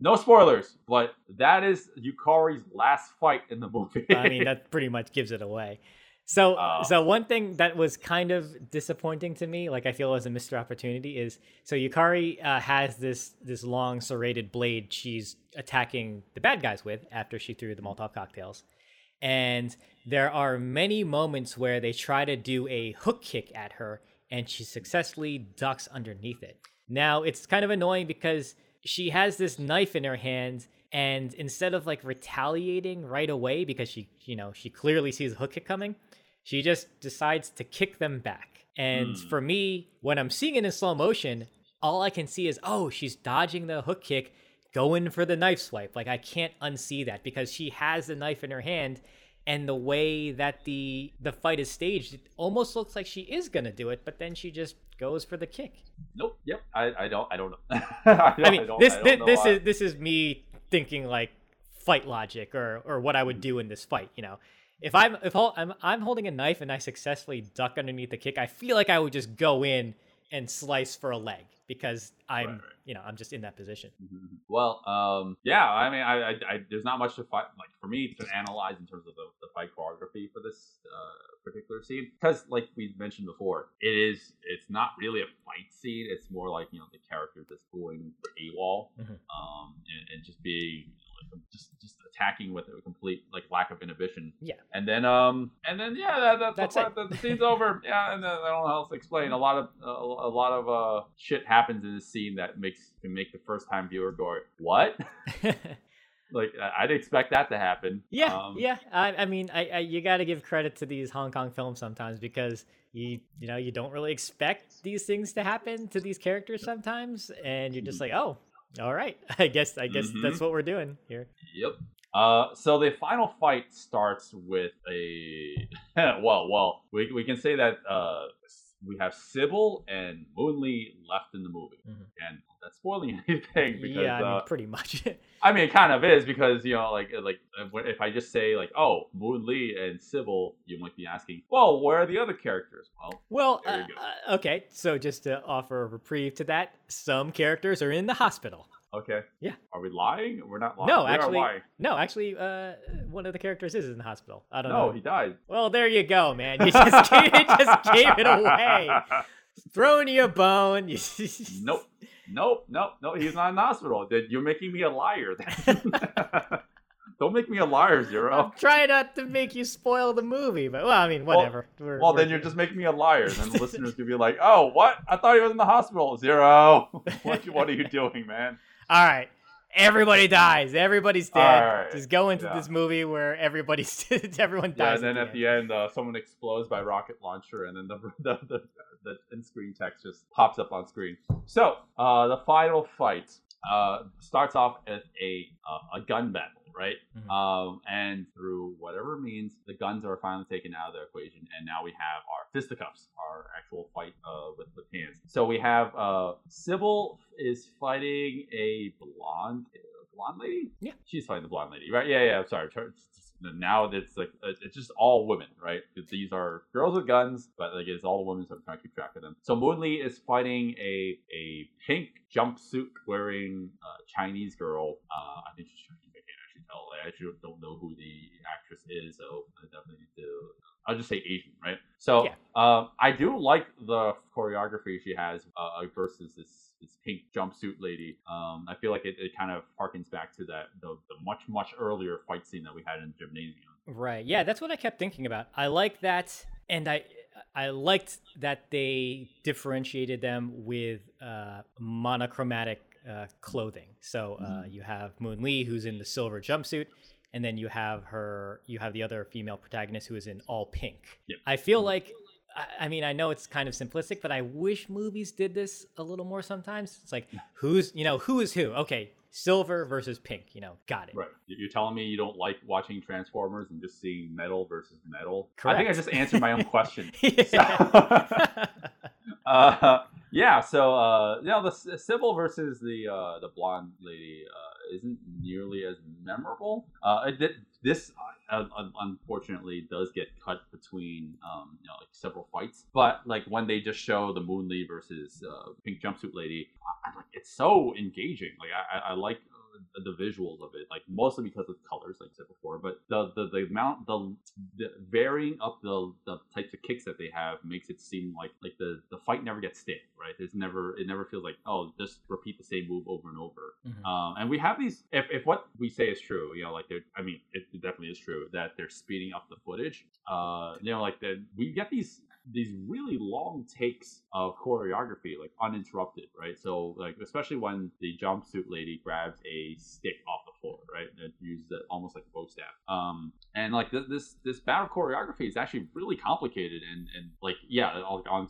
Speaker 2: no spoilers, but that is Yukari's last fight in the (laughs) movie.
Speaker 3: I mean, that pretty much gives it away. So, uh, so one thing that was kind of disappointing to me, like I feel was a missed opportunity, is so Yukari uh, has this this long serrated blade she's attacking the bad guys with after she threw the Molotov cocktails, and there are many moments where they try to do a hook kick at her, and she successfully ducks underneath it. Now it's kind of annoying because she has this knife in her hand and instead of like retaliating right away because she you know she clearly sees a hook kick coming she just decides to kick them back. And mm. for me when i'm seeing it in slow motion all i can see is oh she's dodging the hook kick going for the knife swipe. Like i can't unsee that because she has the knife in her hand and the way that the the fight is staged it almost looks like she is gonna do it but then she just goes for the kick.
Speaker 2: Nope yep i, I don't i don't know. (laughs) I,
Speaker 3: don't, I mean I this this, this is this is me thinking like fight logic or or what I would do in this fight. You know, if I'm if I'm I'm holding a knife and I successfully duck underneath the kick, I feel like I would just go in and slice for a leg because I'm, right, right. you know, I'm just in that position.
Speaker 2: Mm-hmm. Well, um, yeah, I mean, I, I, I, there's not much to fight, like for me to analyze in terms of the, the fight choreography for this uh, particular scene, because like we mentioned before, it is, it's not really a fight scene. It's more like you know the character just going for AWOL, mm-hmm. um, and, and just being just just attacking with a complete like lack of inhibition.
Speaker 3: Yeah.
Speaker 2: And then um and then yeah that, that's, that's the, the, the, scene's over. (laughs) Yeah, and then I don't know how else to explain. A lot of uh, a lot of uh shit happens in this scene that makes can make the first time viewer go what. (laughs) like I'd expect that to happen.
Speaker 3: Yeah, um, yeah. I, I mean, I, I you got to give credit to these Hong Kong films sometimes because you you know you don't really expect these things to happen to these characters sometimes, and you're just mm-hmm. like, oh, all right. (laughs) I guess I guess mm-hmm. that's what we're doing here.
Speaker 2: Yep. Uh, so the final fight starts with a (laughs) well, well, we, we can say that uh, we have Sibelle and Moon Lee left in the movie, mm-hmm. and that's spoiling (laughs) anything because
Speaker 3: yeah, I mean,
Speaker 2: uh,
Speaker 3: pretty much. (laughs)
Speaker 2: I mean, it kind of is because you know, like, like if I just say like, oh, Moon Lee and Sibelle, you might be asking, well, where are the other characters? Well,
Speaker 3: well, uh, uh, okay. So just to offer a reprieve to that, some characters are in the hospital.
Speaker 2: Okay.
Speaker 3: Yeah.
Speaker 2: Are we lying? We're not lying.
Speaker 3: No,
Speaker 2: we
Speaker 3: actually, no, actually, uh, one of the characters is in the hospital. I don't
Speaker 2: no,
Speaker 3: know.
Speaker 2: No, he died.
Speaker 3: Well, there you go, man. You just (laughs) gave, you just gave it away. (laughs) Throwing you a bone. (laughs)
Speaker 2: nope. Nope. Nope. No, he's not in the hospital. You're making me a liar. Don't make me a liar, Zero.
Speaker 3: I'm trying not to make you spoil the movie, but well, I mean, whatever.
Speaker 2: Well, we're, well we're then you're just making me a liar. And the listeners could be like, "Oh, what? I thought he was in the hospital." Zero. what, what are you doing, man?
Speaker 3: All right. Everybody dies. Everybody's dead. Right. Just go into yeah. this movie where everybody's (laughs) everyone dies.
Speaker 2: Yeah, and then at the end, end uh, someone explodes by rocket launcher, and then the (laughs) the, the, the in-screen text just pops up on screen. So uh, the final fight uh, starts off as a uh, a gun battle right? Mm-hmm. Um, and through whatever means, the guns are finally taken out of the equation, and now we have our fisticuffs, our actual fight uh, with with hands. So we have uh, Sibelle is fighting a blonde blonde lady.
Speaker 3: Yeah,
Speaker 2: she's fighting the blonde lady, right? Yeah, yeah. I'm sorry. Now it's like uh, it's just all women, right? Because These are girls with guns, but like it's all women, so I'm trying to keep track of them. So Moon Lee is fighting a a pink jumpsuit wearing uh, Chinese girl. Uh, I think she's Chinese. I actually don't know who the actress is, so I definitely need to I'll just say Asian, right? So
Speaker 3: Yeah.
Speaker 2: uh, I do like the choreography she has uh, versus this this pink jumpsuit lady. Um, I feel like it, it kind of harkens back to that the, the much much earlier fight scene that we had in the gymnasium.
Speaker 3: Right. Yeah, that's what I kept thinking about. I like that, and I I liked that they differentiated them with uh, monochromatic uh, clothing. So uh,
Speaker 2: Mhm.
Speaker 3: you have Moon Lee, who's in the silver jumpsuit, and then you have her. You have the other female protagonist who is in all pink.
Speaker 2: Yep.
Speaker 3: I feel like. I- I mean, I know it's kind of simplistic, but I wish movies did this a little more sometimes. It's like, who's, you know, who is who? Okay, silver versus pink, you know, got it.
Speaker 2: Right. You- You're telling me you don't like watching Transformers and just seeing metal versus metal? I think I just answered my own question. (laughs)
Speaker 3: Yeah. (laughs)
Speaker 2: uh, yeah. So uh, you know, the Sibelle versus the uh, the blonde lady uh, isn't nearly as memorable. Uh, it, this uh, unfortunately does get cut between um, you know like several fights, but like when they just show the Moon Lee versus uh, Pink Jumpsuit Lady, I, I, it's so engaging. Like I, I like. The visuals of it, like mostly because of the colors, like I said before, but the the, the amount, the, the varying up the, the types of kicks that they have makes it seem like like the the fight never gets stale, right? There's never it never feels like oh just repeat the same move over and over.
Speaker 3: Mhm.
Speaker 2: Um, and we have these if, if what we say is true, you know, like they're I mean it definitely is true that they're speeding up the footage. Uh, you know, like the we get these these really long takes of choreography like uninterrupted right? So like especially when the jumpsuit lady grabs a stick off the floor right? And uses it almost like a bow staff. Um and like this this, battle choreography is actually really complicated and and like yeah on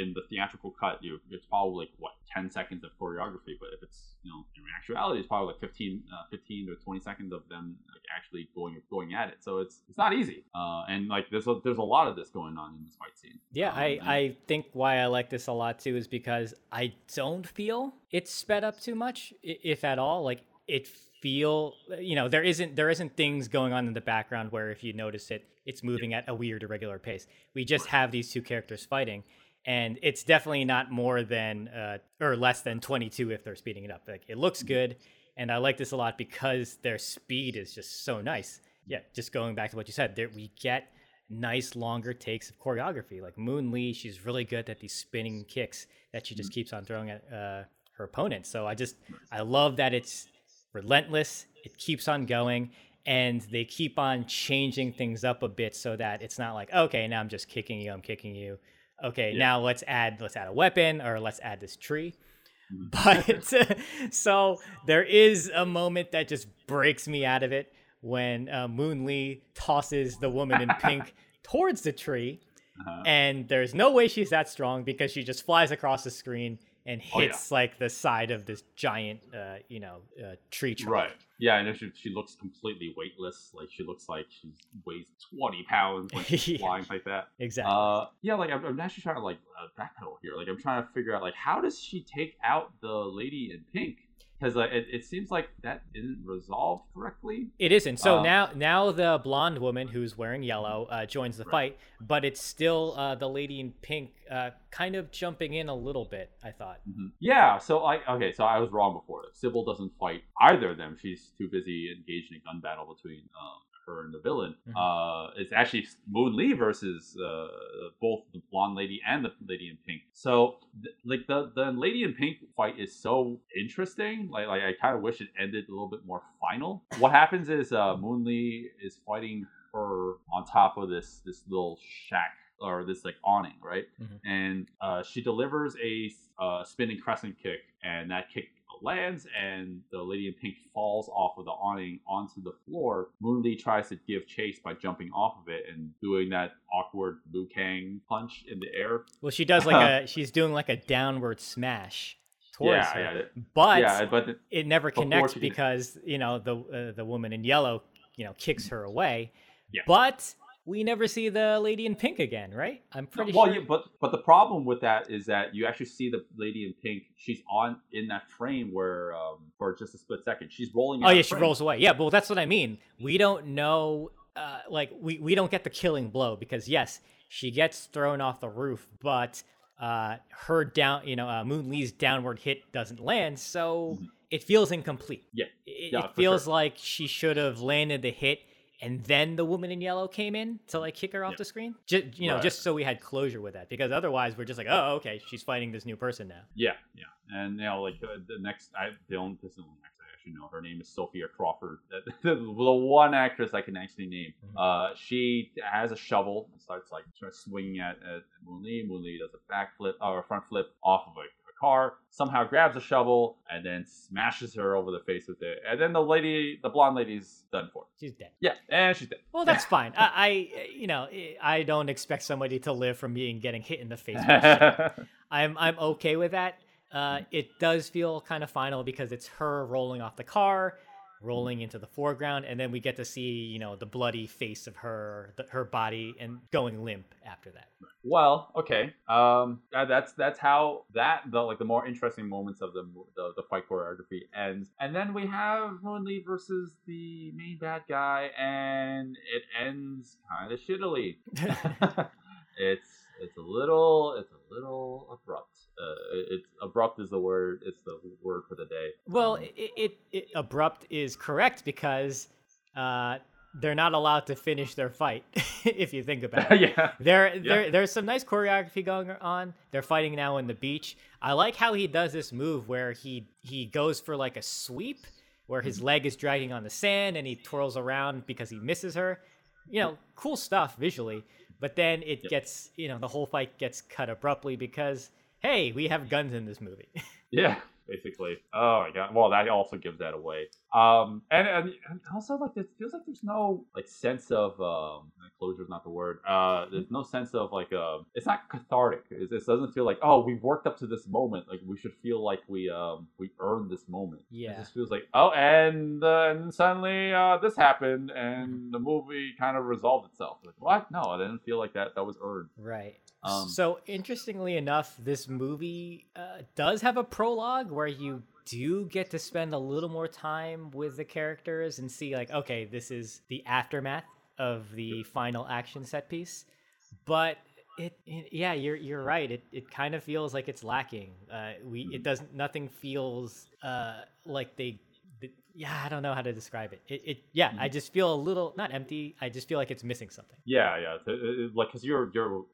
Speaker 2: in the theatrical cut you it's probably like what 10 seconds of choreography but if it's you know in actuality it's probably like 15 uh, 15 to 20 seconds of them like actually going going at it. So it's it's not easy. Uh and like there's a, there's a lot of this going on in this fight scene.
Speaker 3: Yeah,
Speaker 2: Um,
Speaker 3: I,
Speaker 2: and-
Speaker 3: I think why I like this a lot too is because I don't feel it's sped up too much, if at all. Like it feel, you know, there isn't there isn't things going on in the background where if you notice it, it's moving at a weird irregular pace. We just have these two characters fighting, and it's definitely not more than uh, or less than 22 if they're speeding it up. Like it looks good, and I like this a lot because their speed is just so nice. Yeah, just going back to what you said, there we get nice longer takes of choreography. Like Moon Lee, she's really good at these spinning kicks that she just keeps on throwing at uh, her opponent. So I just I love that it's relentless. It keeps on going, and they keep on changing things up a bit so that it's not like okay, now I'm just kicking you, I'm kicking you. Okay,
Speaker 2: Yeah.
Speaker 3: now let's add let's add a weapon or let's add this tree.
Speaker 2: Mhm.
Speaker 3: But (laughs) so there is a moment that just breaks me out of it when uh, Moon Lee tosses the woman in (laughs) pink towards the tree,
Speaker 2: uh-huh.
Speaker 3: and there's no way she's that strong because she just flies across the screen and
Speaker 2: Oh, yeah.
Speaker 3: hits like the side of this giant, uh, you know, uh, tree trunk.
Speaker 2: Right. Yeah, and she, she looks completely weightless. Like she looks like she weighs twenty pounds when she's (laughs)
Speaker 3: Yeah.
Speaker 2: flying like that.
Speaker 3: Exactly.
Speaker 2: Uh, yeah, like I'm, I'm actually trying to like uh, backpedal here. Like I'm trying to figure out like how does she take out the lady in pink? Because like it, it seems like that isn't resolved correctly.
Speaker 3: It isn't. So
Speaker 2: Uh,
Speaker 3: now, now the blonde woman who's wearing yellow uh, joins the
Speaker 2: Right.
Speaker 3: fight, but it's still uh, the lady in pink, uh, kind of jumping in a little bit. I thought.
Speaker 2: Mhm. Yeah, so like okay, so I was wrong before. Sibelle doesn't fight either of them. She's too busy engaged in a gun battle between um, her and the villain.
Speaker 3: Mhm.
Speaker 2: Uh, it's actually Moon Lee versus uh, both the blonde lady and the lady in pink. So th- like the the lady in pink fight is so interesting. Like like I kind of wish it ended a little bit more final. What happens is uh, Moon Lee is fighting her on top of this this little shack or this like awning, right?
Speaker 3: Mhm.
Speaker 2: And uh, she delivers a uh, spinning crescent kick, and that kick lands, and the lady in pink falls off of the awning onto the floor. Moon Lee tries to give chase by jumping off of it and doing that awkward Liu Kang punch in the air.
Speaker 3: Well, she does like (laughs) a. She's doing like a downward smash towards
Speaker 2: yeah,
Speaker 3: her,
Speaker 2: yeah,
Speaker 3: but
Speaker 2: yeah, but the-
Speaker 3: it never connects because you know the uh, the woman in yellow, you know, kicks her away.
Speaker 2: Yeah.
Speaker 3: But we never see the lady in pink again, right? I'm pretty
Speaker 2: well,
Speaker 3: sure.
Speaker 2: yeah, but but the problem with that is that you actually see the lady in pink. She's on in that frame where um, for just a split second she's rolling.
Speaker 3: Oh yeah, she
Speaker 2: frame.
Speaker 3: rolls away. Yeah, well that's what I mean. We don't know uh, like we, we don't get the killing blow because yes, she gets thrown off the roof, but uh, her down you know, uh, Moon Lee's downward hit doesn't land, so
Speaker 2: Mhm.
Speaker 3: it feels incomplete.
Speaker 2: Yeah.
Speaker 3: It,
Speaker 2: Yeah,
Speaker 3: it feels
Speaker 2: sure.
Speaker 3: like she should have landed the hit and then the woman in yellow came in to like kick her off
Speaker 2: Yeah.
Speaker 3: the screen. Just you know,
Speaker 2: Right.
Speaker 3: just so we had closure with that, because otherwise we're just like, oh, okay, she's fighting this new person now.
Speaker 2: Yeah, yeah, and know, like the, the next, I the only the only I actually know. Her name is Sophia Crawford. (laughs) the one actress I can actually name.
Speaker 3: Mhm.
Speaker 2: Uh, she has a shovel and starts like starts swinging at, at Moon Lee. Moon Lee does a backflip or a front flip off of a car. Somehow grabs a shovel and then smashes her over the face with it. And then the lady, the blonde lady's done for.
Speaker 3: She's dead.
Speaker 2: Yeah, and she's dead.
Speaker 3: Well, that's fine. I, I, you know, I don't expect somebody to live from being getting hit in the face. with a shovel. (laughs) I'm I'm okay with that. Uh, it does feel kind of final because it's her rolling off the car, rolling into the foreground, and then we get to see you know the bloody face of her, the, her body, and going limp after that.
Speaker 2: Well, okay. Um, that's that's how that the like the more interesting moments of the the, the fight choreography ends, and then we have Moon Lee versus the main bad guy, and it ends kind of shittily. (laughs) (laughs) it's it's a little it's a little abrupt. Uh, it- it's abrupt is the word. It's the word for the day.
Speaker 3: Well,
Speaker 2: Um,
Speaker 3: it, it, it abrupt is correct because uh, they're not allowed to finish their fight. (laughs) if you think about (laughs) it.
Speaker 2: yeah.
Speaker 3: There, there, there's some nice choreography going on. They're fighting now on the beach. I like how he does this move where he he goes for like a sweep, where his leg is dragging on the sand and he twirls around because he misses her. You know, cool stuff visually. But then it
Speaker 2: Yep.
Speaker 3: gets, you know, the whole fight gets cut abruptly because hey, we have guns in this movie.
Speaker 2: Yeah, basically. Oh my god. Well, that also gives that away. Um, and and, and also like it feels like there's no like sense of um closure is not the word. Uh, there's no sense of like uh, it's not cathartic. It, it doesn't feel like oh we've worked up to this moment. Like we should feel like we um we earned this moment.
Speaker 3: Yeah.
Speaker 2: It just feels like oh and uh, and suddenly uh this happened and the movie kind of resolved itself. Like what? No, I didn't feel like that. That was earned.
Speaker 3: Right.
Speaker 2: Um,
Speaker 3: so interestingly enough, this movie uh, does have a prologue where you do get to spend a little more time with the characters and see like, okay, this is the aftermath of the final action set piece. But it, it yeah, you're you're right. It it kind of feels like it's lacking. Uh, we it doesn't nothing feels uh, like they. Th- Yeah, I don't know how to describe it. It, it yeah, I just feel a little not empty. I just feel like it's missing something.
Speaker 2: Yeah, yeah. It- it- like, cause you're you're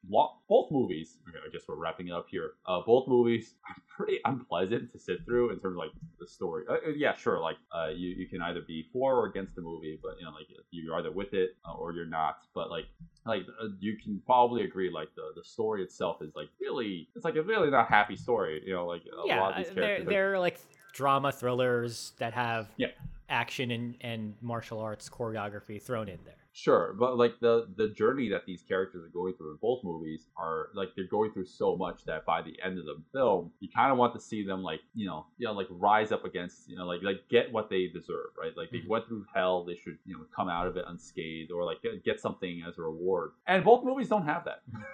Speaker 2: both movies. Okay, I guess we're wrapping it up here. Uh, both movies are pretty unpleasant to sit through in terms of like the story. Uh, uh, yeah, sure. Like, uh, you you can either be for or against the movie, but you know, like you're either with it uh, or you're not. But like, like uh, you can probably agree, like the the story itself is like really, it's like a really not happy story. You know, like a
Speaker 3: yeah,
Speaker 2: lot of these
Speaker 3: they're
Speaker 2: characters. are-
Speaker 3: they're like drama thrillers that have
Speaker 2: Yeah.
Speaker 3: action and, and martial arts choreography thrown in there.
Speaker 2: Sure, but like the the journey that these characters are going through in both movies are like they're going through so much that by the end of the film, you kind of want to see them like you know you know like rise up against you know like like get what they deserve, right? Like they
Speaker 3: Mhm.
Speaker 2: went through hell, they should you know come out of it unscathed or like get, get something as a reward. And both movies don't have that. (laughs)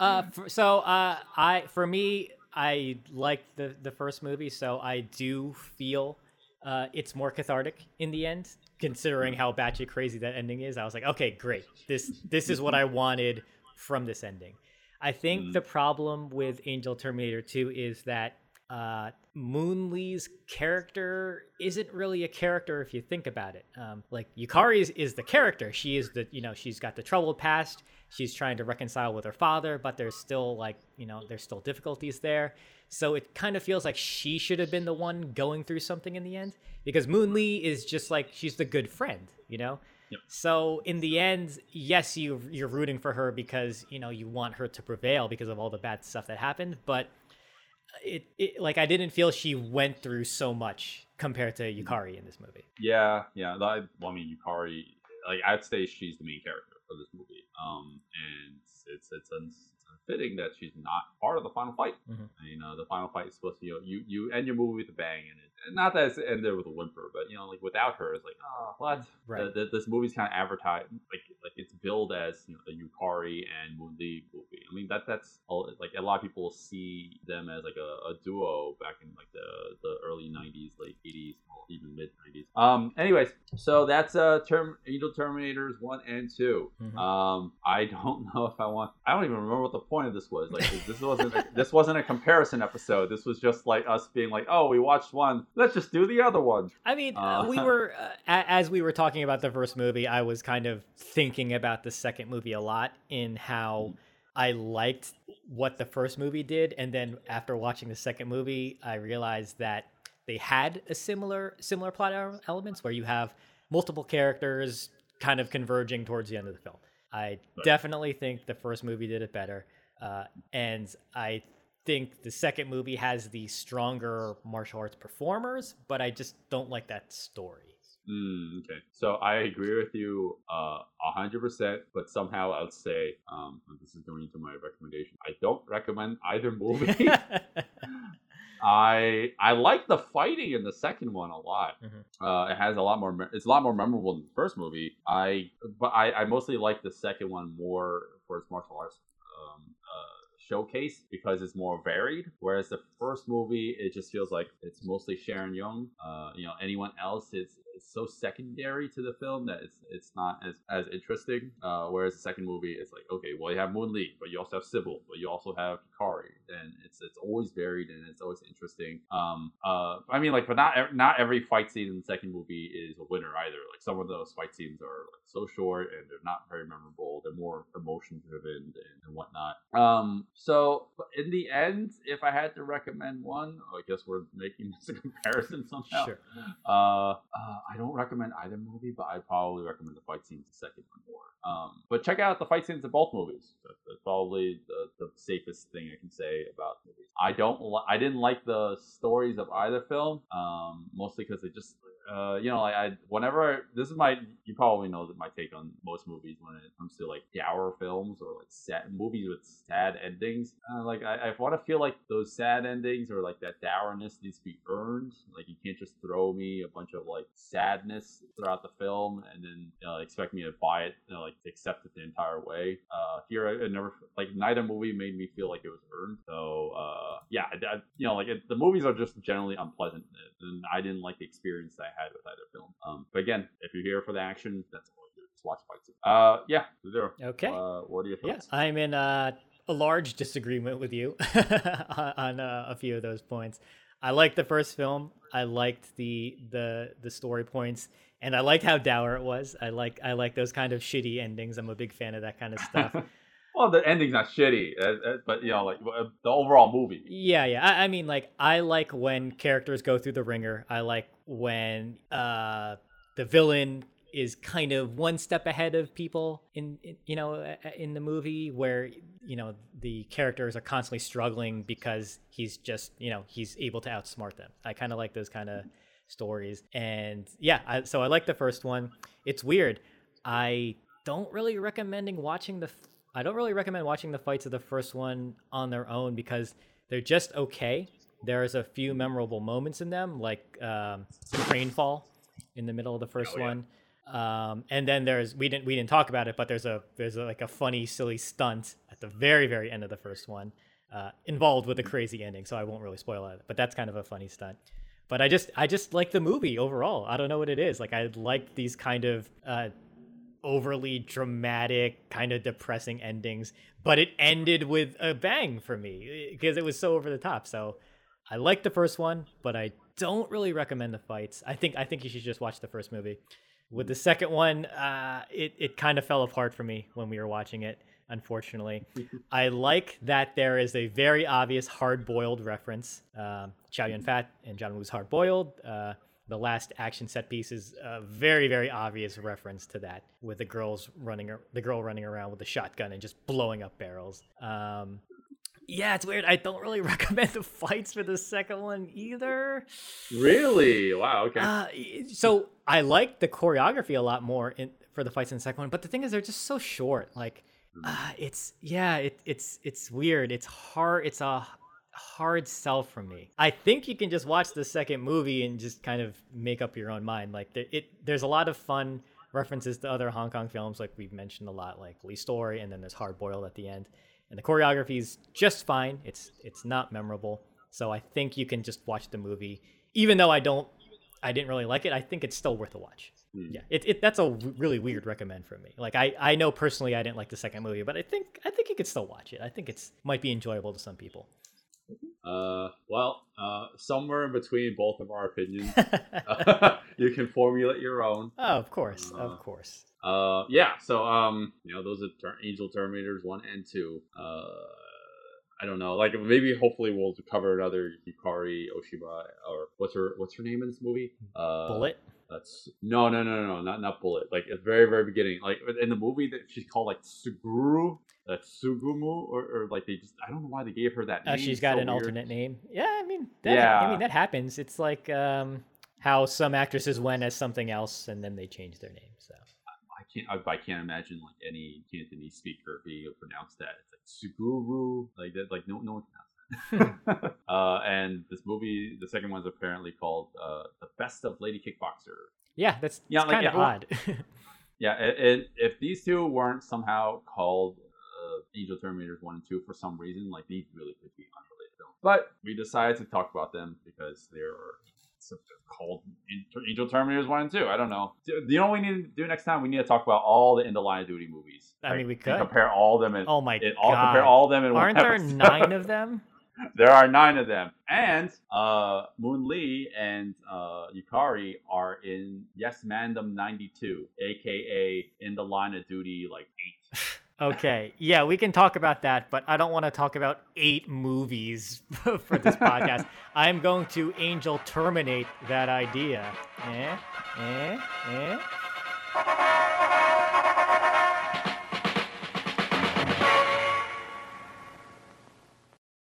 Speaker 3: Uh, for, so uh, I for me, I liked the the first movie, so I do feel uh, it's more cathartic in the end. Considering how batshit crazy that ending is, I was like, okay, great. This this is what I (laughs) wanted from this ending. I think
Speaker 2: Mm.
Speaker 3: the problem with Angel Terminator 2 is that uh, Moon Lee's character isn't really a character if you think about it. Um, like Yukari is, is the character. She is the you know she's got the troubled past. She's trying to reconcile with her father, but there's still like you know there's still difficulties there. So it kind of feels like she should have been the one going through something in the end because Moon Lee is just like she's the good friend, you know.
Speaker 2: Yep.
Speaker 3: So in the end, yes, you you're rooting for her because you know you want her to prevail because of all the bad stuff that happened, but it, it like I didn't feel she went through so much compared to Yukari in this movie.
Speaker 2: Yeah, yeah. That, well, I mean, Yukari, like I'd say she's the main character of this movie. Um, and it's it's, it's unfitting that she's not part of the final fight.
Speaker 3: Mhm.
Speaker 2: You know, the final fight is supposed to you know, you you end your movie with a bang, and, it, not that it's ended with a whimper, but you know, like without her, it's like oh what?
Speaker 3: Right.
Speaker 2: The, the, this movie's kind of advertised like like it's billed as you know the Yukari and Moon Lee movie. I mean that that's all, like a lot of people see them as like a, a duo back in like the the early '90s, late '80s, or even mid '90s. Um. Anyways, so that's uh term Angel Terminators one and 2
Speaker 3: Mhm.
Speaker 2: Um. I don't (laughs) know if I want. I don't even remember what the point this was. Like this wasn't a, this wasn't a comparison episode. This was just like us being like, oh, we watched one, let's just do the other one.
Speaker 3: I mean, uh, we (laughs) were uh, as we were talking about the first movie, I was kind of thinking about the second movie a lot in how. I liked what the first movie did, and then after watching the second movie, I realized that they had a similar similar plot elements where you have multiple characters kind of converging towards the end of the film. I definitely think the first movie did it better, uh, and I think the second movie has the stronger martial arts performers, but I just don't like that story.
Speaker 2: Mm, okay, so I agree with you uh, a hundred percent, but somehow I'll say um, this is going into my recommendation. I don't recommend either movie. (laughs) I I like the fighting in the second one a lot. Mm-hmm. Uh, it has a lot more. It's a lot more memorable than the first movie. I but I, I mostly like the second one more for its martial arts um, uh, showcase because it's more varied. Whereas the first movie, it just feels like it's mostly Sharon Yeung. Uh, you know, anyone else is it's so secondary to the film that it's it's not as as interesting. Uh, whereas the second movie, it's like okay, well you have Moon Lee, but you also have Sibelle, but you also have Kari, and it's it's always varied and it's always interesting. Um, uh, I mean like, but not not every fight scene in the second movie is a winner either. Like some of those fight scenes are like so short and they're not very memorable. They're more emotion driven and, and whatnot. Um, so in the end, if I had to recommend one, I guess we're making (laughs) this a comparison somehow. Sure. Uh, uh, I don't recommend either movie, but I probably recommend the fight scenes the second one more. Um, but check out the fight scenes in both movies. That's probably the, the safest thing I can say about movies. I don't. Li- I didn't like the stories of either film, um, mostly because they just uh, you know, like I whenever this is my you probably know that my take on most movies when it comes to like dour films or like sad movies with sad endings. Uh, like I, I want to feel like those sad endings or like that dourness needs to be earned. Like you can't just throw me a bunch of like sadness throughout the film and then expect me to buy it, know, like accept it the entire way. Uh, here I, I, never like neither movie made me feel like it was earned. So uh, yeah, I, I, you know, like it, the movies are just generally unpleasant, and I didn't like the experience that I had with either film. Um, but again, if you're here for the action, that's all you do. Just watch fights. Uh, yeah, zero.
Speaker 3: Okay.
Speaker 2: Uh, what are your thoughts?
Speaker 3: Yeah, I'm in uh, a large disagreement with you (laughs) on uh, a few of those points. I liked the first film. I liked the the the story points, and I liked how dour it was. I like I like those kind of shitty endings. I'm a big fan of that kind of stuff. (laughs)
Speaker 2: Well, the ending's not shitty, uh, uh, but you know, like uh, the overall movie.
Speaker 3: Yeah, yeah. I, I, mean, like, I like when characters go through the ringer. I like when uh, the villain is kind of one step ahead of people in, in, you know in the movie where you know the characters are constantly struggling because he's just you know he's able to outsmart them i kind of like those kind of stories and yeah I, so i like the first one it's weird i don't really recommending watching the I don't really recommend watching the fights of the first one on their own because they're just okay. There's a few memorable moments in them, like um, crane fall in the middle of the first oh, yeah. one. Um, and then there's we didn't we didn't talk about it, but there's a there's a, like a funny silly stunt at the very very end of the first one, uh, involved with a crazy ending. So I won't really spoil it, but that's kind of a funny stunt. But I just I just like the movie overall. I don't know what it is. Like I like these kind of uh, overly dramatic, kind of depressing endings, but it ended with a bang for me because it was so over the top. So I like the first one, but I don't really recommend the fights. I think I think you should just watch the first movie. With the second one, uh, it it kind of fell apart for me when we were watching it. Unfortunately, (laughs) I like that there is a very obvious hard boiled reference. Um, Chow Yun Fat and John Woo's hard boiled. Uh, the last action set piece is a very very obvious reference to that with the girls running the girl running around with a shotgun and just blowing up barrels um, yeah it's weird i don't really (laughs) recommend the fights for the second one either
Speaker 2: really wow okay uh,
Speaker 3: so i like the choreography a lot more in, for the fights in the second one but the thing is they're just so short like hmm. uh, it's yeah it, it's it's weird it's hard it's a hard sell for me. I think you can just watch the second movie and just kind of make up your own mind. Like it, it there's a lot of fun references to other Hong Kong films, like we've mentioned a lot, like Lee Story, and then there's Hard Boiled at the end. And the choreography is just fine. It's it's not memorable. So I think you can just watch the movie, even though I don't I didn't really like it. I think it's still worth a watch.
Speaker 2: Hmm.
Speaker 3: Yeah, it, it that's a w- really weird recommend from me. Like I, I know personally I didn't like the second movie, but I think I think you could still watch it. I think it's might be enjoyable to some people.
Speaker 2: Uh, well, uh, somewhere in between both of our opinions, (laughs) (laughs) you can formulate your own.
Speaker 3: oh, of course,
Speaker 2: Uh,
Speaker 3: of course.
Speaker 2: Uh, yeah. So, um, you know, those are ter- Angel Terminators one and two. Uh, I don't know. Like maybe, hopefully, we'll cover another Yukari Oshima or what's her what's her name in this movie? Uh,
Speaker 3: Bullet.
Speaker 2: That's no, no, no, no, no, not not Bullet. Like at the very, very beginning, like in the movie that she's called like Suguru, that's Sugumu, or, or like they just I don't know why they gave her that.
Speaker 3: Uh,
Speaker 2: name.
Speaker 3: she's got
Speaker 2: so
Speaker 3: an
Speaker 2: weird.
Speaker 3: alternate name. Yeah, I mean, that, I mean that happens. It's like um, how some actresses went as something else and then they change their name. So
Speaker 2: can't. I, I can't imagine like any Cantonese speaker being able to pronounce that. It's like Suguru, like that. Like no, no one can (laughs) uh, and this movie, the second one's apparently called uh, "The Best of Lady Kickboxer."
Speaker 3: yeah, that's,
Speaker 2: Yeah, like,
Speaker 3: kind of
Speaker 2: wa-
Speaker 3: odd. (laughs)
Speaker 2: Yeah, and, if these two weren't somehow called uh, Angel Terminators one and two for some reason, like these really could be unrelated films. But we decided to talk about them because they're so they're called Angel- Terminators one and two. I don't know. You know what we need to do next time? We need to talk about all the In the Line of Duty movies.
Speaker 3: I mean, we could.
Speaker 2: compare all them in.
Speaker 3: oh my
Speaker 2: in all,
Speaker 3: god!
Speaker 2: compare all (laughs) of them in
Speaker 3: Aren't
Speaker 2: one
Speaker 3: there
Speaker 2: episode.
Speaker 3: nine of them?
Speaker 2: there are nine of them, and uh, Moon Lee and uh, Yukari are in Yes ninety two, aka In the Line of Duty like eight.
Speaker 3: Okay, yeah, we can talk about that, but I don't want to talk about eight movies (laughs) for this podcast. (laughs) I'm going to angel terminate that idea. Eh? Eh? Eh?